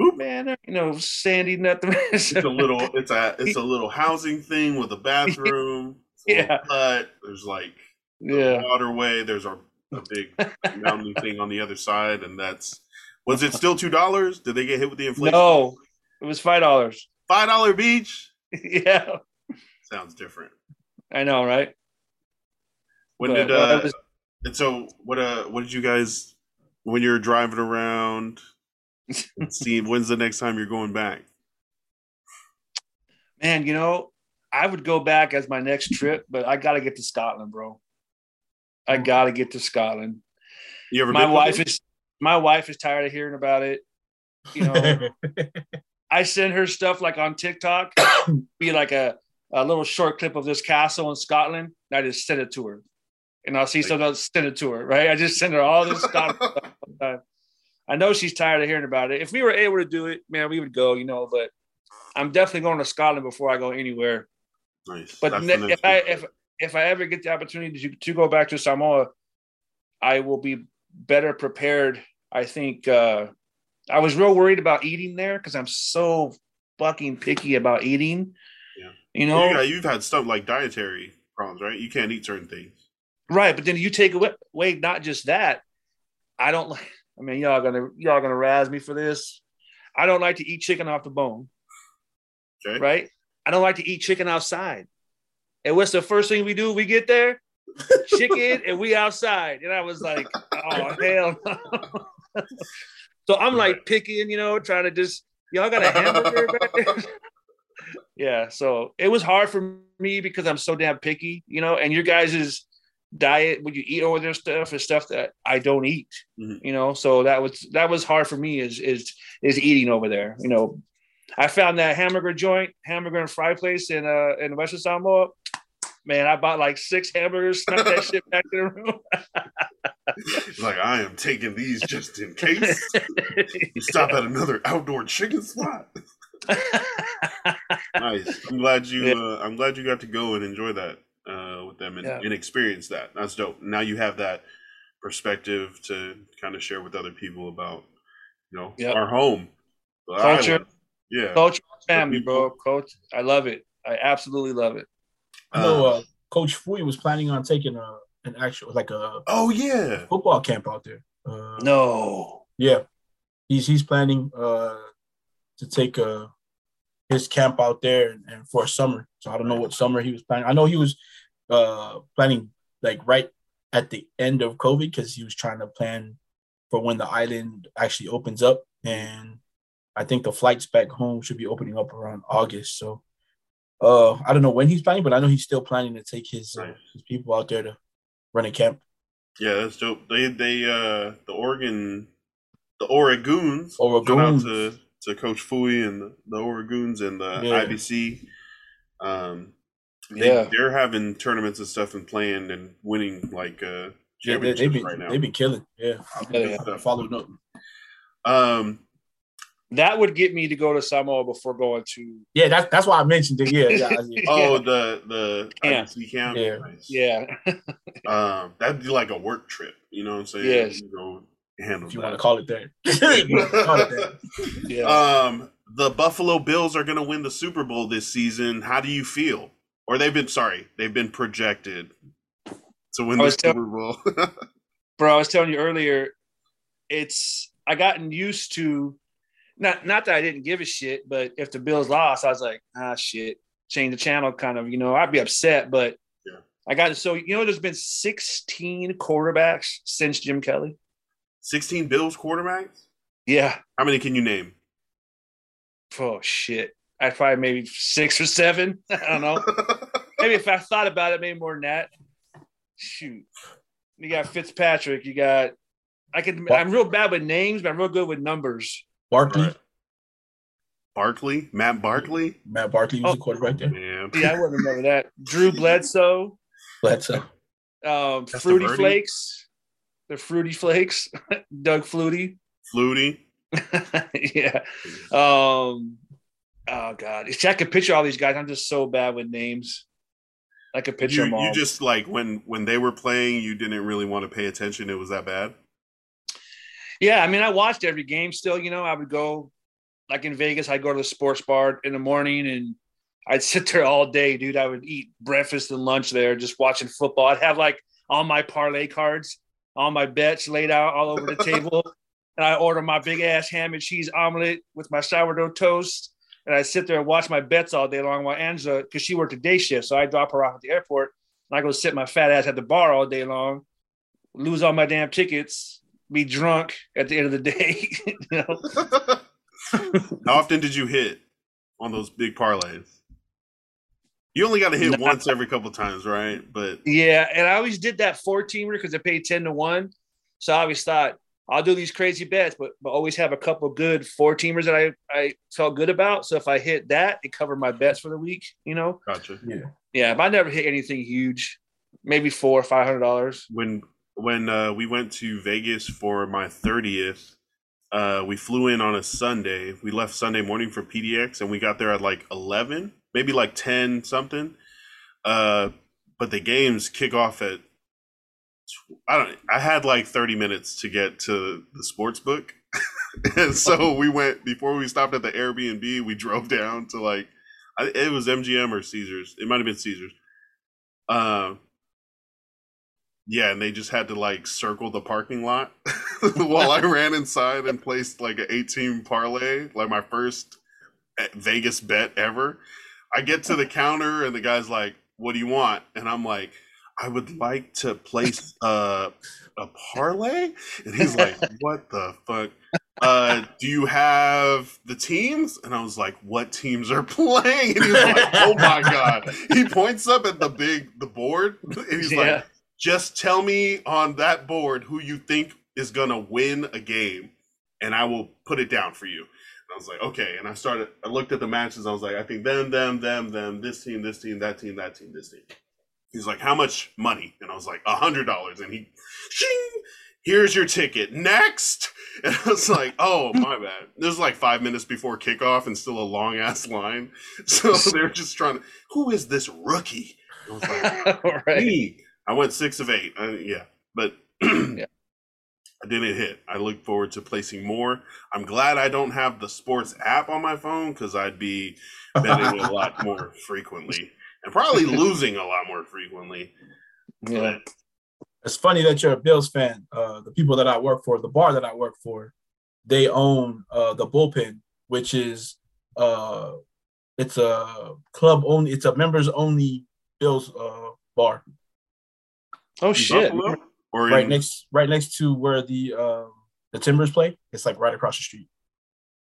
Boop. man, you know, sandy nothing. *laughs* it's a little, it's a, it's a *laughs* little housing thing with a bathroom. It's a little Yeah. hut. There's like yeah. waterway. There's a, a big mountain *laughs* thing on the other side, and that's. Was it still two dollars? Did they get hit with the inflation? No, it was five dollars. Five dollar beach *laughs* yeah, sounds different. I know, right? When But, did uh? was- and so what? Uh, what did you guys when you're driving around? *laughs* See, when's the next time you're going back? man, you know, I would go back as my next trip, but I got to get to Scotland, bro. I mm. got to get to Scotland. You ever? My wife is my wife is tired of hearing about it. You know, *laughs* I send her stuff like on TikTok, *coughs* be like a, a little short clip of this castle in Scotland. And I just send it to her. And I'll see something else, send it to her, right? I just send her all this Scotland *laughs* stuff. all the time. I know she's tired of hearing about it. If we were able to do it, man, we would go, you know, but I'm definitely going to Scotland before I go anywhere. Nice. But ne- if I if if I ever get the opportunity to, to go back to Samoa, I will be better prepared. I think uh, I was real worried about eating there because I'm so fucking picky about eating. Yeah. You know, got, you've had stuff like dietary problems, right? You can't eat certain things. right? But then you take away, away not just that. I don't like. I mean, y'all gonna y'all gonna razz me for this. I don't like to eat chicken off the bone. Okay. Right? I don't like to eat chicken outside. And what's the first thing we do? We get there, chicken, and we outside. And I was like, oh *laughs* hell no. so I'm like picking, you know, trying to just y'all got a hamburger *laughs* back there? yeah. So it was hard for me because I'm so damn picky, you know, and your guys' diet, what you eat over there stuff is stuff that I don't eat. Mhm. You know, so that was that was hard for me is is is eating over there. You know, I found that hamburger joint, hamburger and fry place in uh in Western Samoa. Man, I bought like six hamburgers, snuck that shit back to the room. *laughs* Like I am taking these just in case. *laughs* Stop at another outdoor chicken spot. *laughs* nice. I'm glad you. Uh, I'm glad you got to go and enjoy that uh, with them and, Yeah. and experience that. That's dope. Now you have that perspective to kind of share with other people about, you know, Yep. our home, Culture. Island. Yeah. Coach family, bro. Coach, I love it. I absolutely love it. I know uh, Coach Fui was planning on taking a an actual like a Oh yeah. football camp out there. Uh, No. Yeah, he's he's planning uh to take uh his camp out there and, and for a summer. So I don't know what summer he was planning. I know he was uh planning like right at the end of COVID because he was trying to plan for when the island actually opens up, and I think the flights back home should be opening up around August. So. Uh, I don't know when he's planning, but I know he's still planning to take his, uh, his people out there to run a camp. Yeah, that's dope. They they uh the Oregon the Oregoons. Shout out Oregoons. to to Coach Fui and the, the Oregoons and the Yeah. IBC. Um, they, Yeah. they're having tournaments and stuff and playing and winning like uh, Yeah, they, championships they've been right now. they've been killing. Yeah, I've been yeah. following up. Um, That would get me to go to Samoa before going to. Yeah, that's that's why I mentioned it. Yeah, *laughs* yeah, yeah. *laughs* oh, the the Camp. IBC camp. Yeah. Nice. Yeah, *laughs* Um, that'd be like a work trip. You know what I'm saying? Yes. You go handle if you that. want to call it that. Call it that. yeah. Um, the Buffalo Bills are going to win the Super Bowl this season. How do you feel? Or they've been sorry, they've been projected to win I the tell- Super Bowl. bro i was telling you earlier it's i gotten used to not not that i didn't give a shit but if the bills lost i was like ah shit change the channel kind of you know i'd be upset but Yeah. i got so you know there's been 16 quarterbacks since jim kelly. 16 Bills quarterbacks? yeah. How many can you name? oh shit. I'd probably maybe six or seven. *laughs* I don't know. *laughs* Maybe if i thought about it maybe more than that. Shoot. You got fitzpatrick you got i can i'm real bad with names but i'm real good with numbers Barkley, Right. Barkley, Matt Barkley. Matt Barkley was Oh. the quarterback there. Man, Yeah, I wouldn't remember that. Drew *laughs* Bledsoe, But uh, um, That's the Fruity? Flakes, the Fruity Flakes, *laughs* Doug Flutie. Flutie. *laughs* yeah. Um, oh God, See, I could picture all these guys. I'm just so bad with names. I could picture You, them all. you just like when when they were playing, you didn't really want to pay attention. It was that bad. Yeah, I mean, I watched every game still. You know, I would go, like in Vegas, I'd go to the sports bar in the morning and I'd *laughs* sit there all day, dude. I would eat breakfast and lunch there just watching football. I'd have like all my parlay cards, all my bets laid out all over the *laughs* table. And I order my big ass ham and cheese omelet with my sourdough toast. And I sit there and watch my bets all day long while Angela, because she worked a day shift. So I drop her off at the airport and I go sit my fat ass at the bar all day long, lose all my damn tickets, be drunk at the end of the day. *laughs* you know? How often did you hit on those big parlays? You only got to hit Nah. once every couple times, right? But Yeah, and I always did that four teamer because I paid ten to one. So I always thought I'll do these crazy bets, but but always have a couple good four teamers that I I felt good about. So if I hit that, it covered my bets for the week. You know, gotcha. Yeah. Yeah. But I never hit anything huge, maybe four or five hundred dollars. when when uh, we went to Vegas for my thirtieth, uh, we flew in on a Sunday. We left Sunday morning for PDX, and we got there at like eleven, maybe like ten something. Uh, but the games kick off at, I don't. I had like thirty minutes to get to the sports book, *laughs* and so *laughs* we went before we stopped at the Airbnb. We drove down to like it was MGM or Caesars. It might have been Caesars. Um. Yeah, and they just had to like circle the parking lot *laughs* while I ran inside and placed like an 18 parlay, like my first eh, Vegas bet ever. I get to the counter and the guy's like, "What do you want?" And I'm like, "I would like to place *laughs* uh, a parlay." And he's like, "What the fuck?" Uh, do you have the teams? And I was like, "What teams are *laughs* playing?" And he's like, "Oh my god!" He points up at the big the board, and he's Yeah. like, just tell me on that board who you think is gonna win a game, and I will put it down for you. And I was like, okay. And I started. I looked at the matches. I was like, I think them, them, them, them. This team, this team, that team, that team, this team. He's like, how much money? And I was like, a hundred dollars. And he, shing, here's your ticket. Next. *laughs* And I was like, oh my bad. This was like five minutes before kickoff, and still a long ass line. *laughs* So they're just trying to. Who is this rookie? And I was like, *laughs* right. me. I went six of eight. Uh, yeah, but *clears throat* I didn't hit. I look forward to placing more. I'm glad I don't have the sports app on my phone because I'd be betting a *laughs* lot more frequently and probably losing a lot more frequently. Yeah. it's funny that you're a Bills fan. Uh, the people that I work for, the bar that I work for, they own uh, the bullpen, which is uh, it's a club only. It's a members only Bills uh, bar Oh In shit. Buffalo? Or right in- next right next to where the um, the Timbers play. It's like right across the street.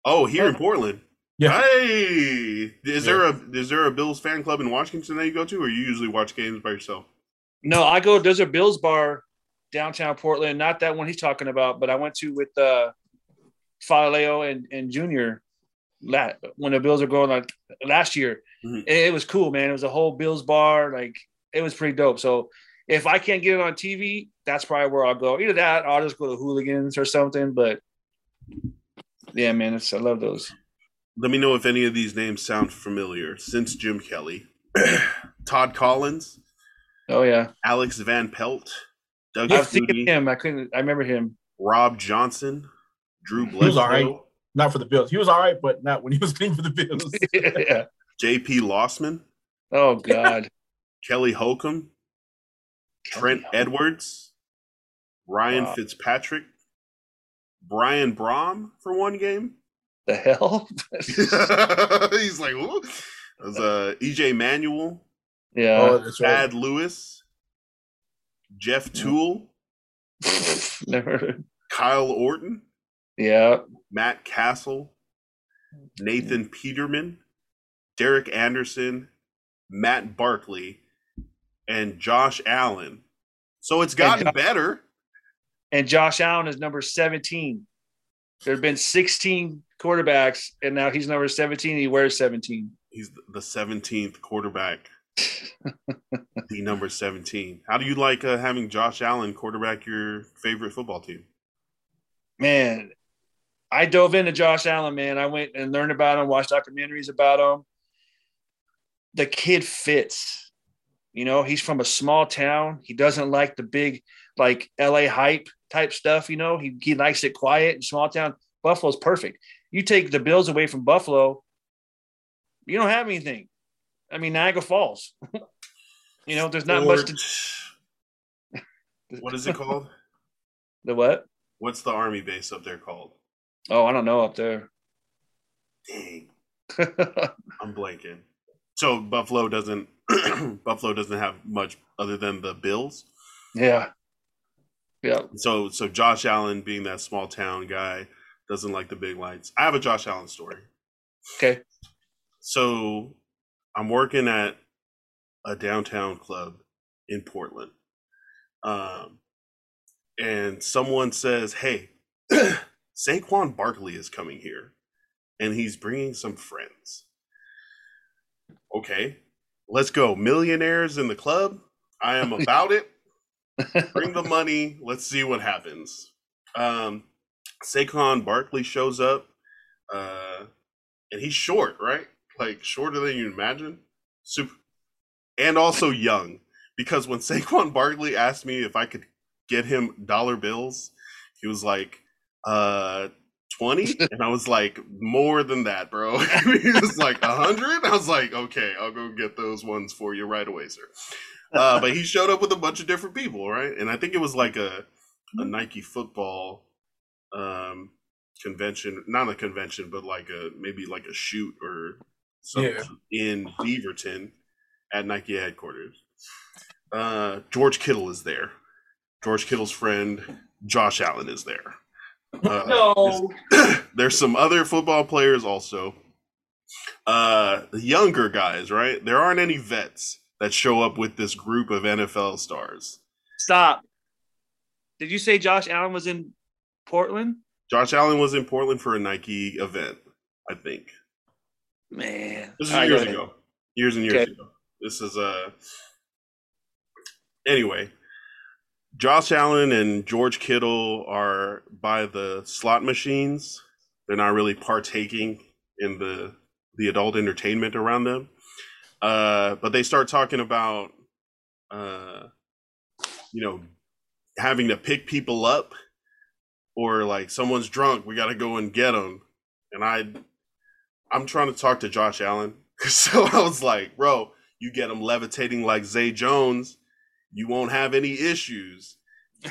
Oh, here in Portland. Yeah. Hey, is there a is there a Bills fan club in Washington that you go to, or you usually watch games by yourself? No, I go. There's a Bills bar downtown Portland. Not that one he's talking about, but I went to with uh, Faleo and and Junior. la- when the Bills are going like last year. Mhm. It, it was cool, man. It was a whole Bills bar. Like it was pretty dope. So if I can't get it on TV, that's probably where I'll go. Either that, or I'll just go to Hooligans or something. But yeah, man, it's I love those. Let me know if any of these names sound familiar. Since Jim Kelly, *clears throat* Todd Collins, Oh yeah, Alex Van Pelt, Doug I was thinking Flutie, him. I couldn't. I remember him. Rob Johnson, Drew Bledsoe. He was all right. Not for the Bills. He was all right, but not when he was playing for the Bills. *laughs* yeah. J.P. Losman, Oh God. Kelly Holcomb, Trent Edwards, Ryan Wow. Fitzpatrick, Brian Brohm for one game. The hell? *laughs* *laughs* He's like, Ooh. It was uh, EJ Manuel, yeah. oh, that's right. Lewis, Jeff Tuel, *laughs* Never. Kyle Orton, Yeah. Matt Cassel, Nathan Peterman, Derek Anderson, Matt Barkley, and Josh Allen. So it's gotten Jo- better. And Josh Allen is number 17. There have been 16 quarterbacks, and now he's number 17. He wears 17. He's the 17th quarterback, *laughs* the number 17. How do you like uh, having Josh Allen quarterback your favorite football team? Man, I dove into Josh Allen, man. I went and learned about him, watched documentaries about him. The kid fits. You know, he's from a small town. He doesn't like the big, like LA hype type stuff. You know, he, he likes it quiet and small town. Buffalo's perfect. You take the Bills away from Buffalo, you don't have anything. I mean, Niagara Falls. *laughs* you know, there's not much to What is it called? *laughs* the what? What's the army base up there called? Oh, I don't know up there. Dang, *laughs* I'm blanking. So Buffalo doesn't *clears throat* Buffalo doesn't have much other than the Bills. yeah. Yeah. So so Josh Allen being that small town guy doesn't like the big lights. I have a Josh Allen story. Okay. So I'm working at a downtown club in Portland. Um and someone says, "Hey, *clears throat* Saquon Barkley is coming here and he's bringing some friends." Okay. Let's go. Millionaires in the club. I am about it. *laughs* Bring the money. Let's see what happens. Um, Saquon Barkley shows up, uh, and he's short, right? Like shorter than you imagine. Super, and also young. Because when *laughs* Saquon Barkley asked me if I could get him dollar bills, he was like, uh, 20 and i was like more than that bro. *laughs* He was like 100 i was like okay i'll go get those ones for you right away sir. Uh, but he showed up with a bunch of different people right? And i think it was like a, a nike football um convention not a convention but like a maybe like a shoot or something Yeah. in beaverton at nike headquarters. Uh george kittle is there. George kittle's friend josh allen is there uh, No. *coughs* there's some other football players also. Uh, younger guys, right? There aren't any vets that show up with this group of NFL stars. Stop. Did you say Josh Allen was in Portland? Josh Allen was in Portland for a Nike event, I think. Man. This is I years ago. Years and years Okay. ago. This is uh anyway. Josh Allen and George Kittle are by the slot machines. They're not really partaking in the the adult entertainment around them. Uh, but they start talking about uh, you know having to pick people up or like someone's drunk, we got to go and get them. And I I'm trying to talk to Josh Allen. *laughs* So I was like, bro, you get him levitating like Zay Jones, you won't have any issues.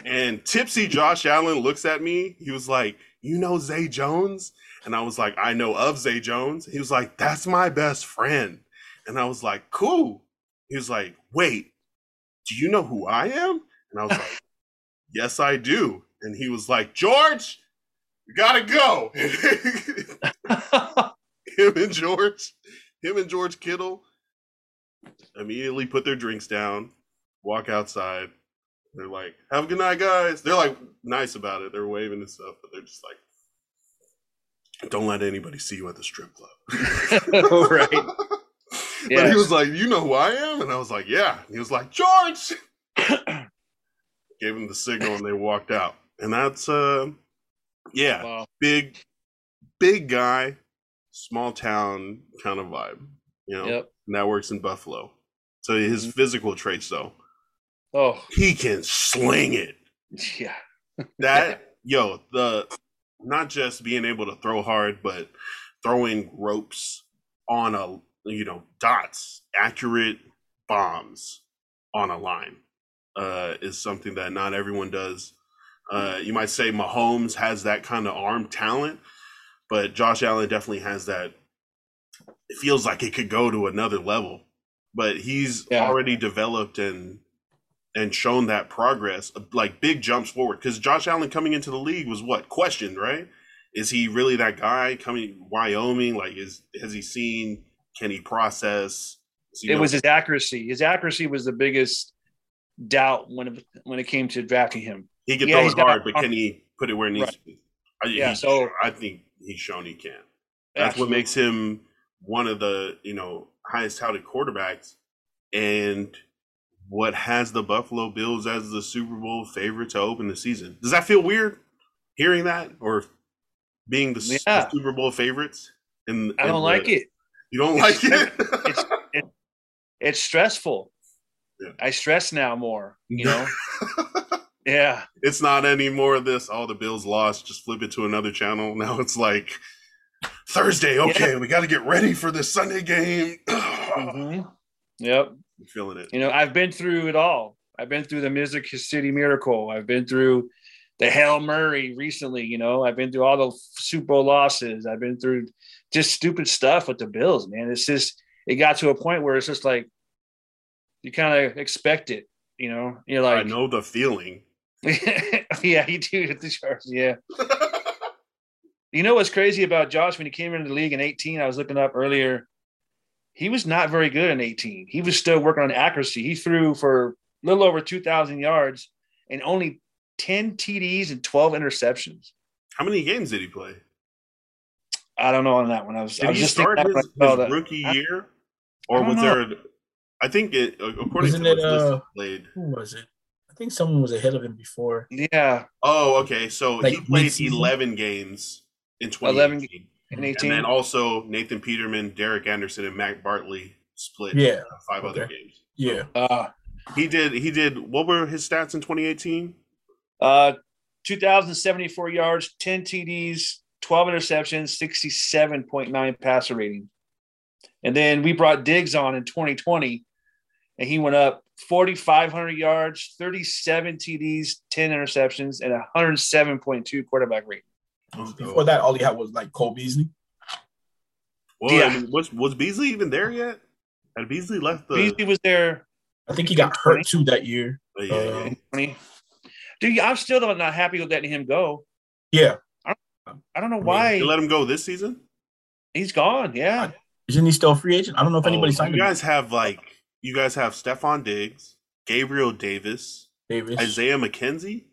And tipsy Josh Allen looks at me. He was like, You know Zay Jones? And I was like, I know of Zay Jones. He was like, That's my best friend. And I was like, Cool. He was like, Wait, do you know who I am? And I was like, *laughs* Yes, I do. And he was like, George, you gotta go. *laughs* him and George, him and George Kittle immediately put their drinks down, walk outside. They're like, "Have a good night, guys." They're like nice about it. They're waving and stuff, but they're just like, Don't let anybody see you at the strip club. *laughs* *laughs* right. *laughs* But he was like, You know who I am? And I was like, Yeah. And he was like, George. *coughs* Gave him the signal and they walked out. And that's uh yeah, Wow. big big guy, small town kind of vibe. You know, Yep. and that works in Buffalo. So his Mhm. physical traits though, Oh, he can sling it. *laughs* yeah. That *laughs* yo, the not just being able to throw hard, but throwing ropes on a you know dots, accurate bombs on a line uh, is something that not everyone does. Uh, you might say Mahomes has that kind of arm talent, but Josh Allen definitely has that. It feels like it could go to another level, but he's Yeah. already developed and and shown that progress, like big jumps forward. Because Josh Allen coming into the league was what questioned, right? Is he really that guy coming Wyoming? Like, is has he seen? Can he process? He It know- was his accuracy. His accuracy was the biggest doubt when it, when it came to drafting him. he can yeah, throw it hard, but can he put it where it needs Right. to be? I, Yeah, so- I think he's shown he can. That's what makes him one of the you know highest touted quarterbacks, and what has the Buffalo Bills as the Super Bowl favorite to open the season. Does that feel weird hearing that or being the, s- the Super Bowl favorites? And I don't like it. You don't like it? *laughs* It's it, it's stressful. Yeah. I stress now more. You know. *laughs* yeah. it's not anymore of this. All the Bills lost. Just flip it to another channel. Now it's like Thursday. Okay, we got to get ready for this Sunday game. Mhm. Yep. I'm feeling it. You know, I've been through it all. I've been through the Music City Miracle. I've been through the Hail Murray recently. You know, I've been through all the Super Bowl losses. I've been through just stupid stuff with the Bills, man. It's just, it got to a point where it's just like, you kind of expect it. You know, you're like I know the feeling. *laughs* yeah, you do at the Sharks. Yeah. *laughs* You know what's crazy about Josh when he came into the league in 18? I was looking up earlier. He was not very good in 18. He was still working on accuracy. He threw for a little over 2,000 yards and only 10 TDs and 12 interceptions. How many games did he play? I don't know on that one. I was, I Did was he just start his, that when I saw his that. rookie I- year, or don't was know. there? I think it according Isn't to it, this list, uh, played. Who was it? I think someone was ahead of him before. Yeah, Oh, okay. So he played mid-season? eleven games in 11 2018. In and 18. then also Nathan Peterman, Derek Anderson, and Matt Barkley split Yeah, uh, five other okay. games. yeah. Uh, He did. He did. What were his stats in 2018? uh, 2,074 yards, 10 TDs, 12 interceptions, 67.9 passer rating. And then we brought Diggs on in 2020, and he went up 4,500 yards, 37 TDs, 10 interceptions, and 107.2 quarterback rating. Before that, all he had was like Cole Beasley. Well, Yeah. I mean, was was Beasley even there yet? Had Beasley left the? Beasley was there I think he got hurt too that year. Oh, yeah, yeah. in 20. Dude, I'm still not happy with letting him go. Yeah, I don't know mean, why You let him go this season. he's gone. Yeah. isn't he still a free agent? I don't know if oh, anybody Oh, signed you him. guys have like you guys have Stefon Diggs, Gabriel Davis, Davis. Isaiah McKenzie,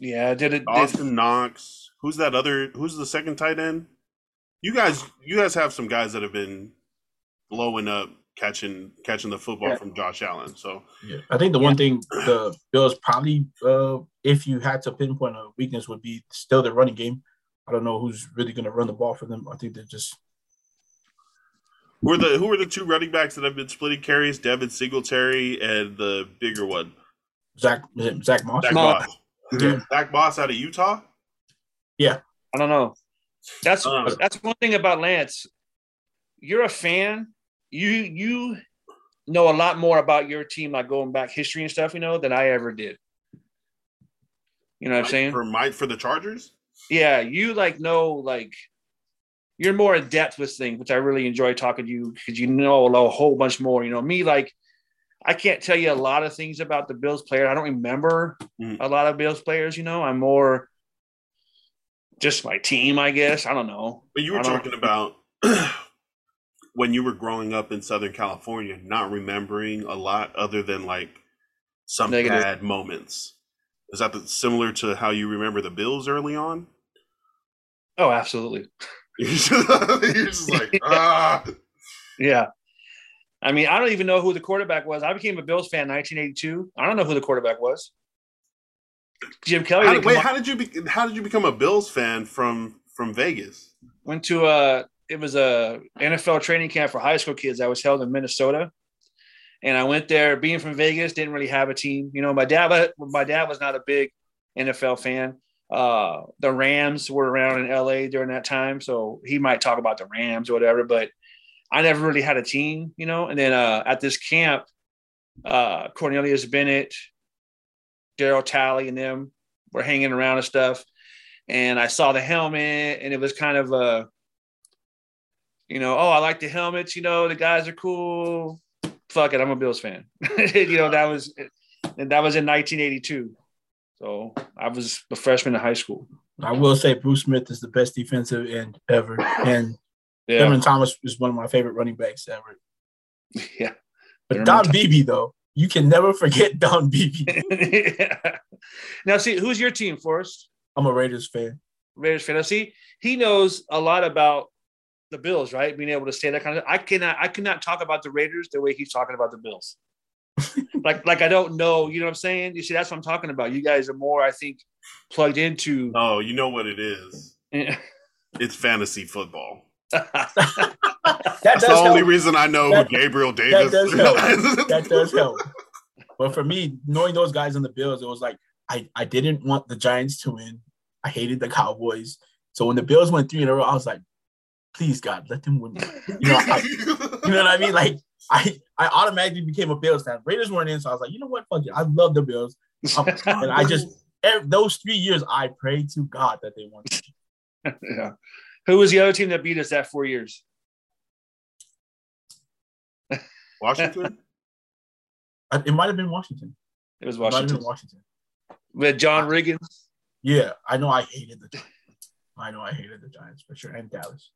Yeah. Did it? Did, Dawson Knox. Who's that other? Who's the second tight end? You guys, you guys have some guys that have been blowing up, catching catching the football Yeah. from Josh Allen. So Yeah. I think the one thing the Bills probably, uh, if you had to pinpoint a weakness, would be still the running game. I don't know who's really going to run the ball for them. I think they're just who are the who are the two running backs that have been splitting carries? Devin Singletary and the bigger one, Zach Zach Moss. Zach Moss. Boss. Yeah. Zach Boss out of Utah. Yeah. I don't know. That's Uh. that's one thing about Lance. You're a fan. You you know a lot more about your team, like going back history and stuff, you know, than I ever did. You know what I'm saying? for Mike for the Chargers. Yeah, you like know like you're more in depth with things, which I really enjoy talking to you because you know a whole bunch more. You know, me like I can't tell you a lot of things about the Bills player. I don't remember Mhm. a lot of Bills players. You know, I'm more just my team, I guess. I don't know. But you were talking about *clears throat* when you were growing up in Southern California, not remembering a lot other than like some Negative. bad moments. Is that the, similar to how you remember the Bills early on? Oh, absolutely. You're *laughs* just, you're just like *laughs* ah. Yeah. I mean, I don't even know who the quarterback was. I became a Bills fan in 1982. I don't know who the quarterback was. Jim Kelly. How, wait, how did you be, how did you become a Bills fan from from Vegas? went to a it was a NFL training camp for high school kids that was held in Minnesota. And I went there being from Vegas, didn't really have a team. You know, my dad my dad was not a big NFL fan. Uh the Rams were around in LA during that time, so he might talk about the Rams or whatever, but I never really had a team, you know. And then uh at this camp, uh Cornelius Bennett, Darryl Talley and them were hanging around and stuff and I saw the helmet, and it was kind of a, you know, oh, I like the helmets. You know, the guys are cool. Fuck it, I'm a Bills fan. *laughs* you know, that was, and that was in 1982. So I was a freshman in high school. I will say Bruce Smith is the best defensive end ever, and Yeah, Thurman Thomas is one of my favorite running backs ever. *laughs* yeah. But Thurman Don Thomas. Beebe though, you can never forget *laughs* Don Beebe. *laughs* yeah. Now, see, who's your team, Forrest? I'm a Raiders fan. Raiders fan. Now, see, he knows a lot about the Bills, right? Being able to say that kind of. I cannot. I cannot talk about the Raiders the way he's talking about the Bills. like, like I don't know. You know what I'm saying? You see, that's what I'm talking about. You guys are more, I think, plugged into. Oh, you know what it is? It's fantasy football. That That's the only help. reason I know That- who Gabriel Davis. does help. That does help. *laughs* But for me, knowing those guys in the Bills, it was like I, I didn't want the Giants to win. I hated the Cowboys. So when the Bills went three in a row, I was like, please God, let them win. You know, I, you know what I mean? Like I I automatically became a Bills fan. Raiders weren't in, so I was like, you know what? Fuck it. I love the Bills. Um, and I just *laughs* ev- those three years I prayed to God that they won. *laughs* yeah. Who was the other team that beat us that four years? *laughs* Washington. Uh, It might have been Washington. It was It been Washington. Washington. With John Riggins. Yeah, I know I hated the Giants. I know I hated the Giants for sure. And Dallas.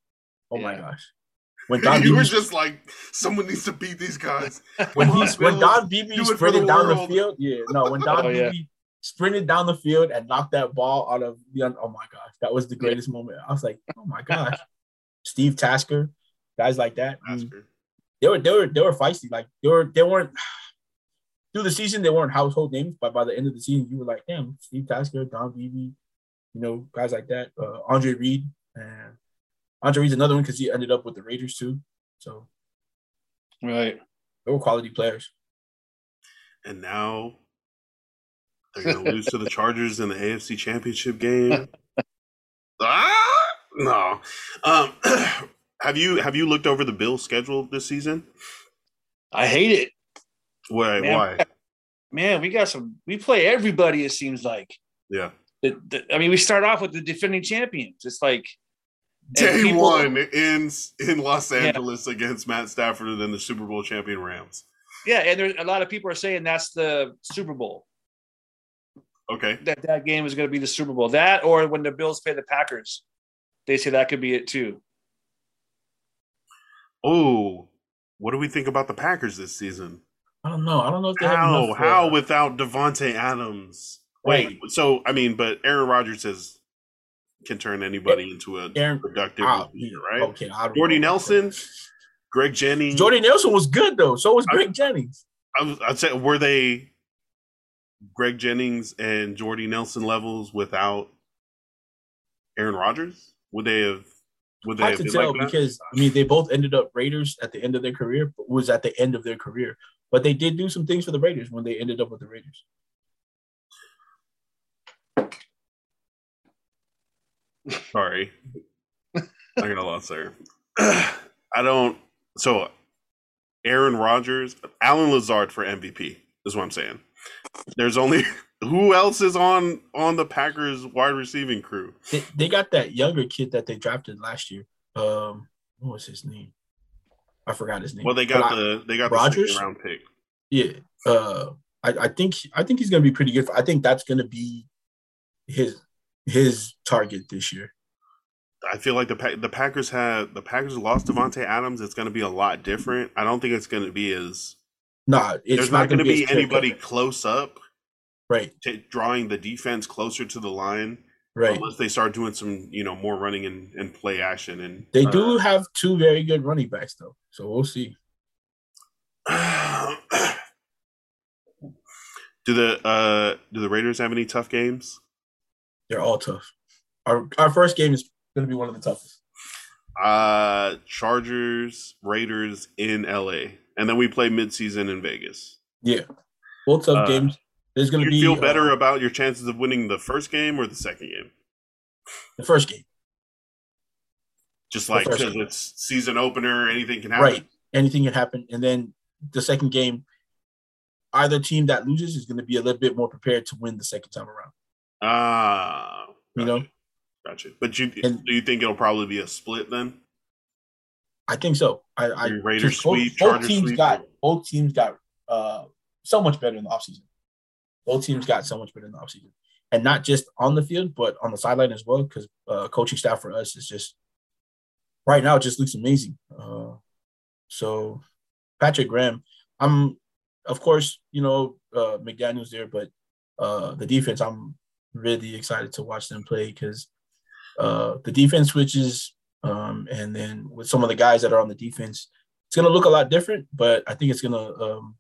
Oh my gosh. When *laughs* Don you were just like, someone needs to beat these guys. when Come he's when Bills. Don Beebe Do it for sprinted down the field, yeah, no, when Don *laughs* Oh, yeah. Sprinted down the field and knocked that ball out of the oh my gosh, that was the greatest moment. I was like, oh my gosh, Steve Tasker, guys like that, Oscar. they were they were they were feisty. Like they were they weren't *sighs* through the season they weren't household names, but by the end of the season you were like, damn, Steve Tasker, Don Beebe, you know, guys like that, uh, Andre Reed, and Andre Reed's another one because he ended up with the Raiders too. So Right. they were quality players. And now they're going to lose to the Chargers in the AFC Championship game. *laughs* ah, no. Um, *clears throat* have you have you looked over the Bill schedule this season? I hate it. Why? Man. Why? Man, we got some we play everybody, it seems like. Yeah. The, the, I mean, we start off with the defending champions. It's like Day people- one in in Los Yeah. Angeles against Matt Stafford and then the Super Bowl champion Rams. Yeah, and there's a lot of people are saying that's the Super Bowl. Okay. That that game is going to be the Super Bowl. That or when the Bills play the Packers, they say that could be it too. Oh, what do we think about the Packers this season? I don't know. I don't know if they have How? enough, How without Davante Adams? Wait, so I mean, but Aaron Rodgers says can turn anybody into a Aaron- productive receiver, right? Okay, I don't Jordy. Nelson, Greg Jennings. Jordy Nelson was good though. So was I- Greg Jennings. I was, I'd say were they Greg Jennings and Jordy Nelson levels without Aaron Rodgers? Would they have? Would they Hard have to tell like because I mean they both ended up Raiders at the end of their career. But was at the end of their career, but they did do some things for the Raiders when they ended up with the Raiders. Sorry, I got a lost *clears throat* there. I don't. So, Aaron Rodgers, Allen Lazard for MVP is what I'm saying. There's only *laughs* who else is on on the Packers wide receiving crew? They, they got that younger kid that they drafted last year. Um, what was his name? I forgot his name. Well, they got But I- the they got Rodgers? the round pick. Yeah. Uh I, I think I think he's gonna be pretty good. I think that's gonna be his his target this year. I feel like the the Packers had the Packers lost Davante Adams. It's going to be a lot different. I don't think it's going to be as It's there's not, going to be anybody close up Right, to drawing the defense closer to the line Right. Unless they start doing some, you know, more running and, and play action. And They uh, do have two very good running backs though, so we'll see. *sighs* do the uh do the Raiders have any tough games? They're all tough. Our our first game is going to be one of the toughest. Uh Chargers, Raiders in LA. And then we play midseason in Vegas. Yeah, both tough Uh, games. There's going Do to you be feel better uh, about your chances of winning the first game or the second game? the first game, Just like because it's season opener, anything can happen. right? Anything can happen, and then the second game, either team that loses is going to be a little bit more prepared to win the second time around. Ah, You know, gotcha. But you And- do you think it'll probably be a split then? I think so. I, I Raiders both, sweep, both Chargers teams sweep. got both teams got uh so much better in the offseason. Both teams got so much better in the offseason. And not just on the field, but on the sideline as well, because uh, coaching staff for us is just right now it just looks amazing. Uh, so Patrick Graham, I'm of course, you know, uh, McDaniels there, but uh, the defense, I'm really excited to watch them play because uh, the defense switches, um, and then with some of the guys that are on the defense, it's going to look a lot different. But I think it's going to um,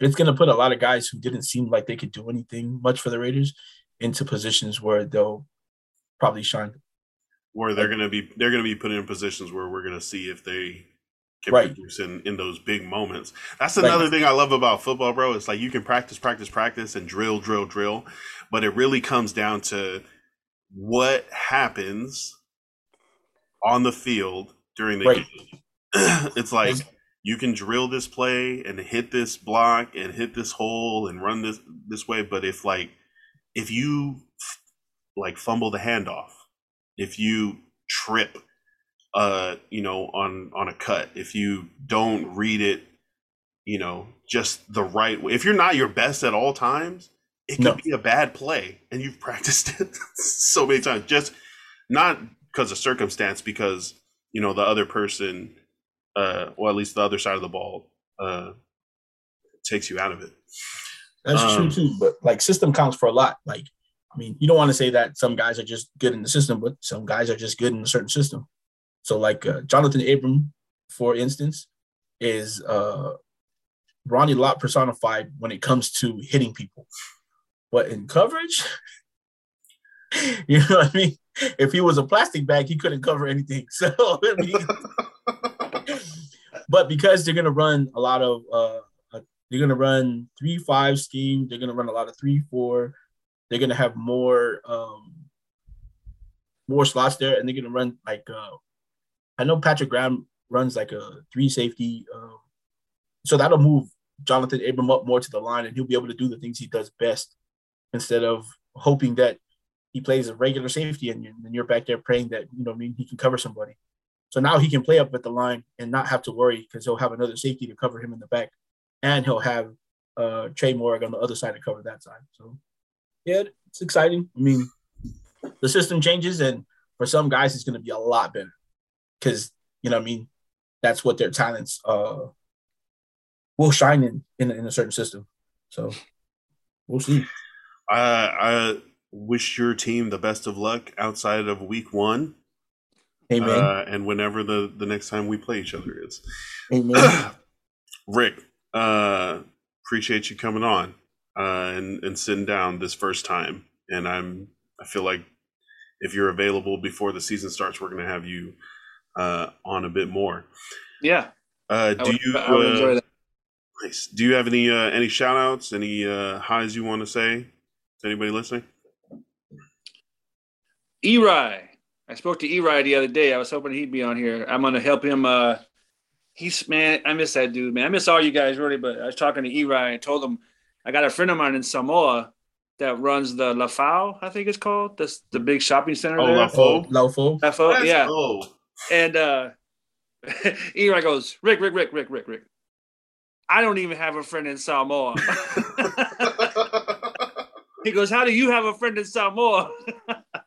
it's going to put a lot of guys who didn't seem like they could do anything much for the Raiders into positions where they'll probably shine. Where they're gonna be they're gonna be put in positions where we're gonna see if they can Right. produce in, in those big moments. That's Right. another thing I love about football, bro. It's like you can practice, practice, practice, and drill, drill, drill, but it really comes down to what happens on the field during the Right. game. *clears throat* it's like you can drill this play and hit this block and hit this hole and run this this way, but if like if you like fumble the handoff, if you trip uh you know on on a cut, if you don't read it, you know, just the right way. If you're not your best at all times, it could No. be a bad play and you've *laughs* practiced it so many times just not because of circumstance because you know the other person uh or at least the other side of the ball uh takes you out of it That's Um, true too. But like system counts for a lot. Like, I mean, you don't want to say that some guys are just good in the system, but some guys are just good in a certain system. So like uh, Johnathan Abram, for instance, is uh, Ronnie Lott personified when it comes to hitting people. But in coverage, *laughs* you know what I mean? If he was a plastic bag, he couldn't cover anything. *laughs* So I mean, *laughs* but because they're gonna run a lot of uh they're gonna run three five scheme, they're gonna run a lot of three four, they're gonna have more um more slots there, and they're gonna run like uh I know Patrick Graham runs like a three safety, um, so that'll move Johnathan Abram up more to the line, and he'll be able to do the things he does best instead of hoping that he plays a regular safety and you're, back there praying that you know I mean he can cover somebody. So now he can play up at the line and not have to worry because he'll have another safety to cover him in the back, and he'll have uh, Trey Moehrig on the other side to cover that side. So yeah, it's exciting. I mean, the system changes, and for some guys, it's going to be a lot better because you know I mean. That's what their talents uh, will shine in, in in a certain system. So we'll see. I, I wish your team the best of luck outside of week one Amen. uh, and whenever the, the next time we play each other is. Amen. *clears throat* Rick, uh, appreciate you coming on uh, and, and sitting down this first time. And I'm I feel like if you're available before the season starts, we're going to have you uh, on a bit more. Yeah. Uh, do would, you I enjoy uh, that. nice. do you have any uh, any shout outs, any uh, highs you want to say to anybody listening? Eri. I spoke to Eri the other day. I was hoping he'd be on here. I'm gonna help him. Uh, he's man, I miss that dude, man. I miss all you guys really. But I was talking to Eri and told him I got a friend of mine in Samoa that runs the Lafao, I think it's called. That's the big shopping center Oh, there. Lafao. Lawful. Lafao, yeah. go. And uh, *laughs* Eri goes, Rick, Rick, Rick, Rick, Rick, Rick. I don't even have a friend in Samoa. *laughs* *laughs* he goes, How do you have a friend in Samoa?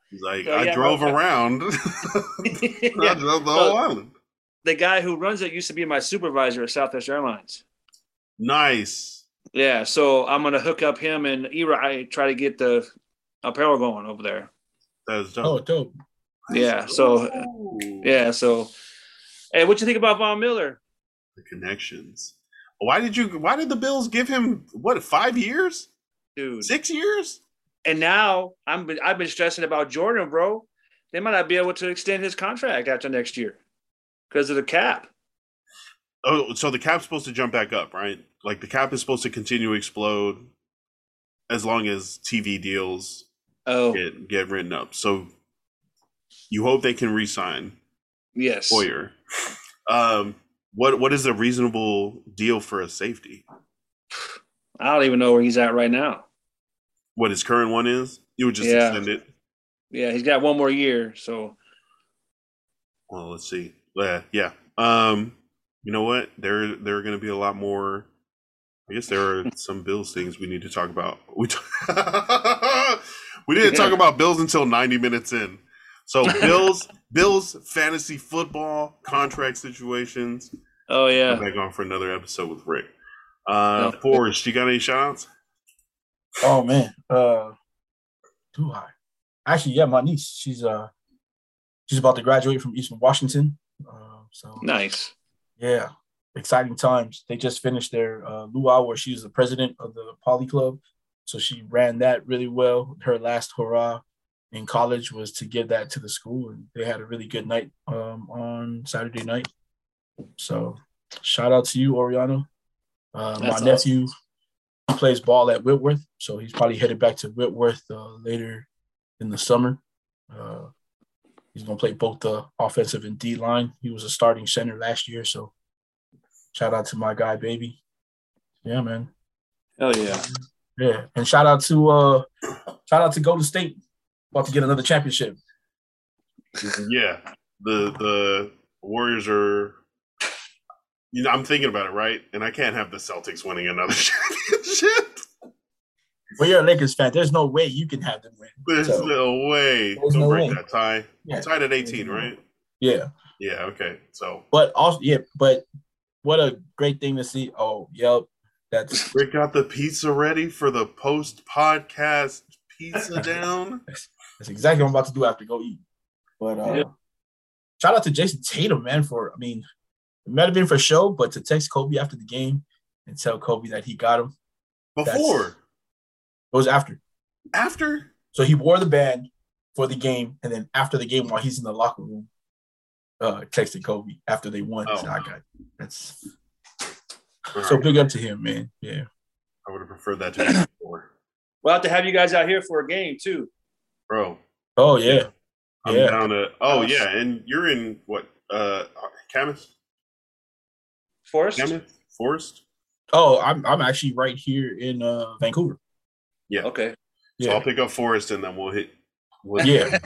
He's like, So, I yeah, drove my- *laughs* around. *laughs* I drove the So- whole island. The guy who runs it used to be my supervisor at Southwest Airlines. Nice. Yeah, so I'm gonna hook up him and i try to get the apparel going over there. That is dope. Oh, dope. Yeah. So Ooh. yeah. So, hey, what you think about Von Miller? the connections. Why did you? Why did the Bills give him what? Five years? Dude. Six years? And now I'm I've been stressing about Jordan, bro. They might not be able to extend his contract after next year because of the cap. Oh, so the cap's supposed to jump back up, right? Like the cap is supposed to continue to explode as long as TV deals Oh, get get written up. So you hope they can re-sign yes. Poyer. Um, what what is a reasonable deal for a safety? I don't even know where he's at right now. What his current one is? You would just Yeah. extend it. Yeah, he's got one more year. So Well, let's see. Yeah, yeah. Um, you know what? There, there are going to be a lot more. I guess there are *laughs* some Bills things we need to talk about. We t- *laughs* we didn't talk about Bills until ninety minutes in. So *laughs* Bills, Bills fantasy football contract situations. oh yeah. I'm back on for another episode with Rick. Uh, Forrest, you got any shout outs? Oh man. Uh do I? Actually, yeah, my niece. She's uh she's about to graduate from Eastern Washington. Uh, so Nice. yeah, exciting times. They just finished their uh, luau where she was the president of the Poly Club. So she ran that really well. Her last hurrah in college was to give that to the school, and they had a really good night um, on Saturday night. So shout out to you, Oriana. Uh, my That's nephew he plays ball at Whitworth, so he's probably headed back to Whitworth uh, later in the summer. Uh, he's gonna play both the offensive and D line. He was a starting center last year, so shout out to my guy, baby. Yeah, man. Hell yeah. Yeah, and shout out to uh, shout out to Golden State, about to get another championship. Yeah, the the Warriors are. You know, I'm thinking about it, right? And I can't have the Celtics winning another *laughs* championship. Well, you're a Lakers fan. There's no way you can have them win. There's So, no way. There's Don't no break way. that tie. Yeah. Tied at 18, right? yeah, Yeah. Okay. So but also yeah, but what a great thing to see. Oh, yep, that's We got the pizza ready for the post podcast pizza *laughs* down. that's exactly what I'm about to do after go eat. But uh, Yeah. shout out to Jayson Tatum, man. For I mean, it might have been for show, but to text Kobe after the game and tell Kobe that he got him. Before, It was after. after, So he wore the band for the game, and then after the game, while he's in the locker room, uh, texted Kobe after they won. Oh. So I got that's All so right. big up to him, man. Yeah. I would have preferred that to be *coughs* before, We'll have to have you guys out here for a game too. bro. Oh yeah. I'm Yeah. down to. Oh yeah, and you're in what? Uh, Camas, Forrest? Camas, Forrest. Oh, I'm I'm actually right here in uh Vancouver. Okay. So I'll pick up Forrest, and then we'll hit. We'll, Yeah. *laughs* we're gonna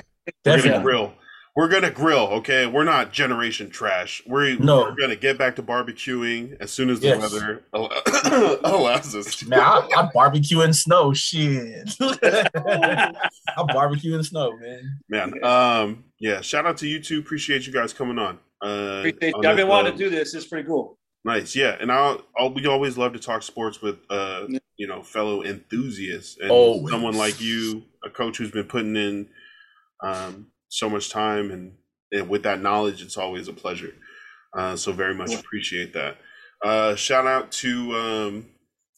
Definitely. grill. We're gonna grill. Okay, we're not generation trash. We're, No. we're gonna get back to barbecuing as soon as the Yes. weather al- *coughs* allows us. to. Man, I, I barbecue in snow. Shit. *laughs* I barbecue in snow, man. Man, um, yeah. Shout out to you two. Appreciate you guys coming on. Uh, Appreciate on you. I've been wanting uh, to do this. It's pretty cool. Nice, yeah. And I'll, I'll we always love to talk sports with uh, Yeah. You know, fellow enthusiasts and Always. someone like you, a coach who's been putting in um so much time and, and with that knowledge, it's always a pleasure. Uh, so very much appreciate that. Uh, shout out to um,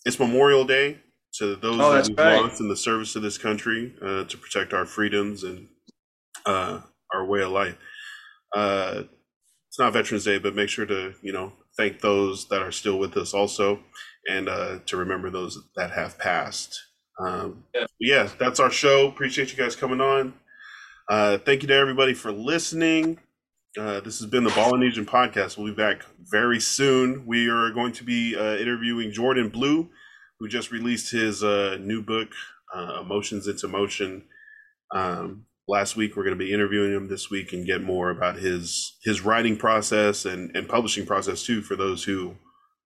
it's Memorial Day to those oh, that we've right. lost in the service of this country uh, to protect our freedoms and uh, our way of life. Uh, it's not Veterans Day, but make sure to you know thank those that are still with us also, and uh, to remember those that have passed. Um, Yeah. yeah, that's our show. Appreciate you guys coming on. Uh, thank you to everybody for listening. Uh, this has been the Agent podcast. We'll be back very soon. We are going to be uh, interviewing Jordan Blue, who just released his uh, new book, uh, Emotions into Motion. Um, last week, we're going to be interviewing him this week and get more about his his writing process and, and publishing process too for those who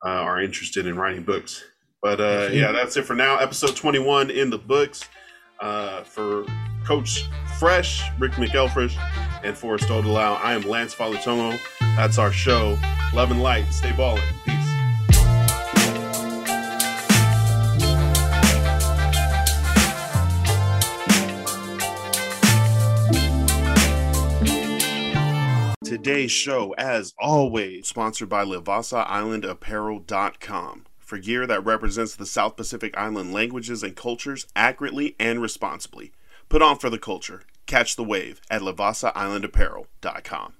uh, are interested in writing books. But uh, yeah, that's it for now. Episode 21 in the books. Uh, for Coach Fresh, Rick McElfresh, and Forrest Odelau, I am Lance Falutomo. That's our show. Love and light. Stay balling. Peace. Today's show, as always, sponsored by LivassaIslandApparel.com for gear that represents the South Pacific Island languages and cultures accurately and responsibly. Put on for the culture. Catch the wave at LivassaIslandApparel.com.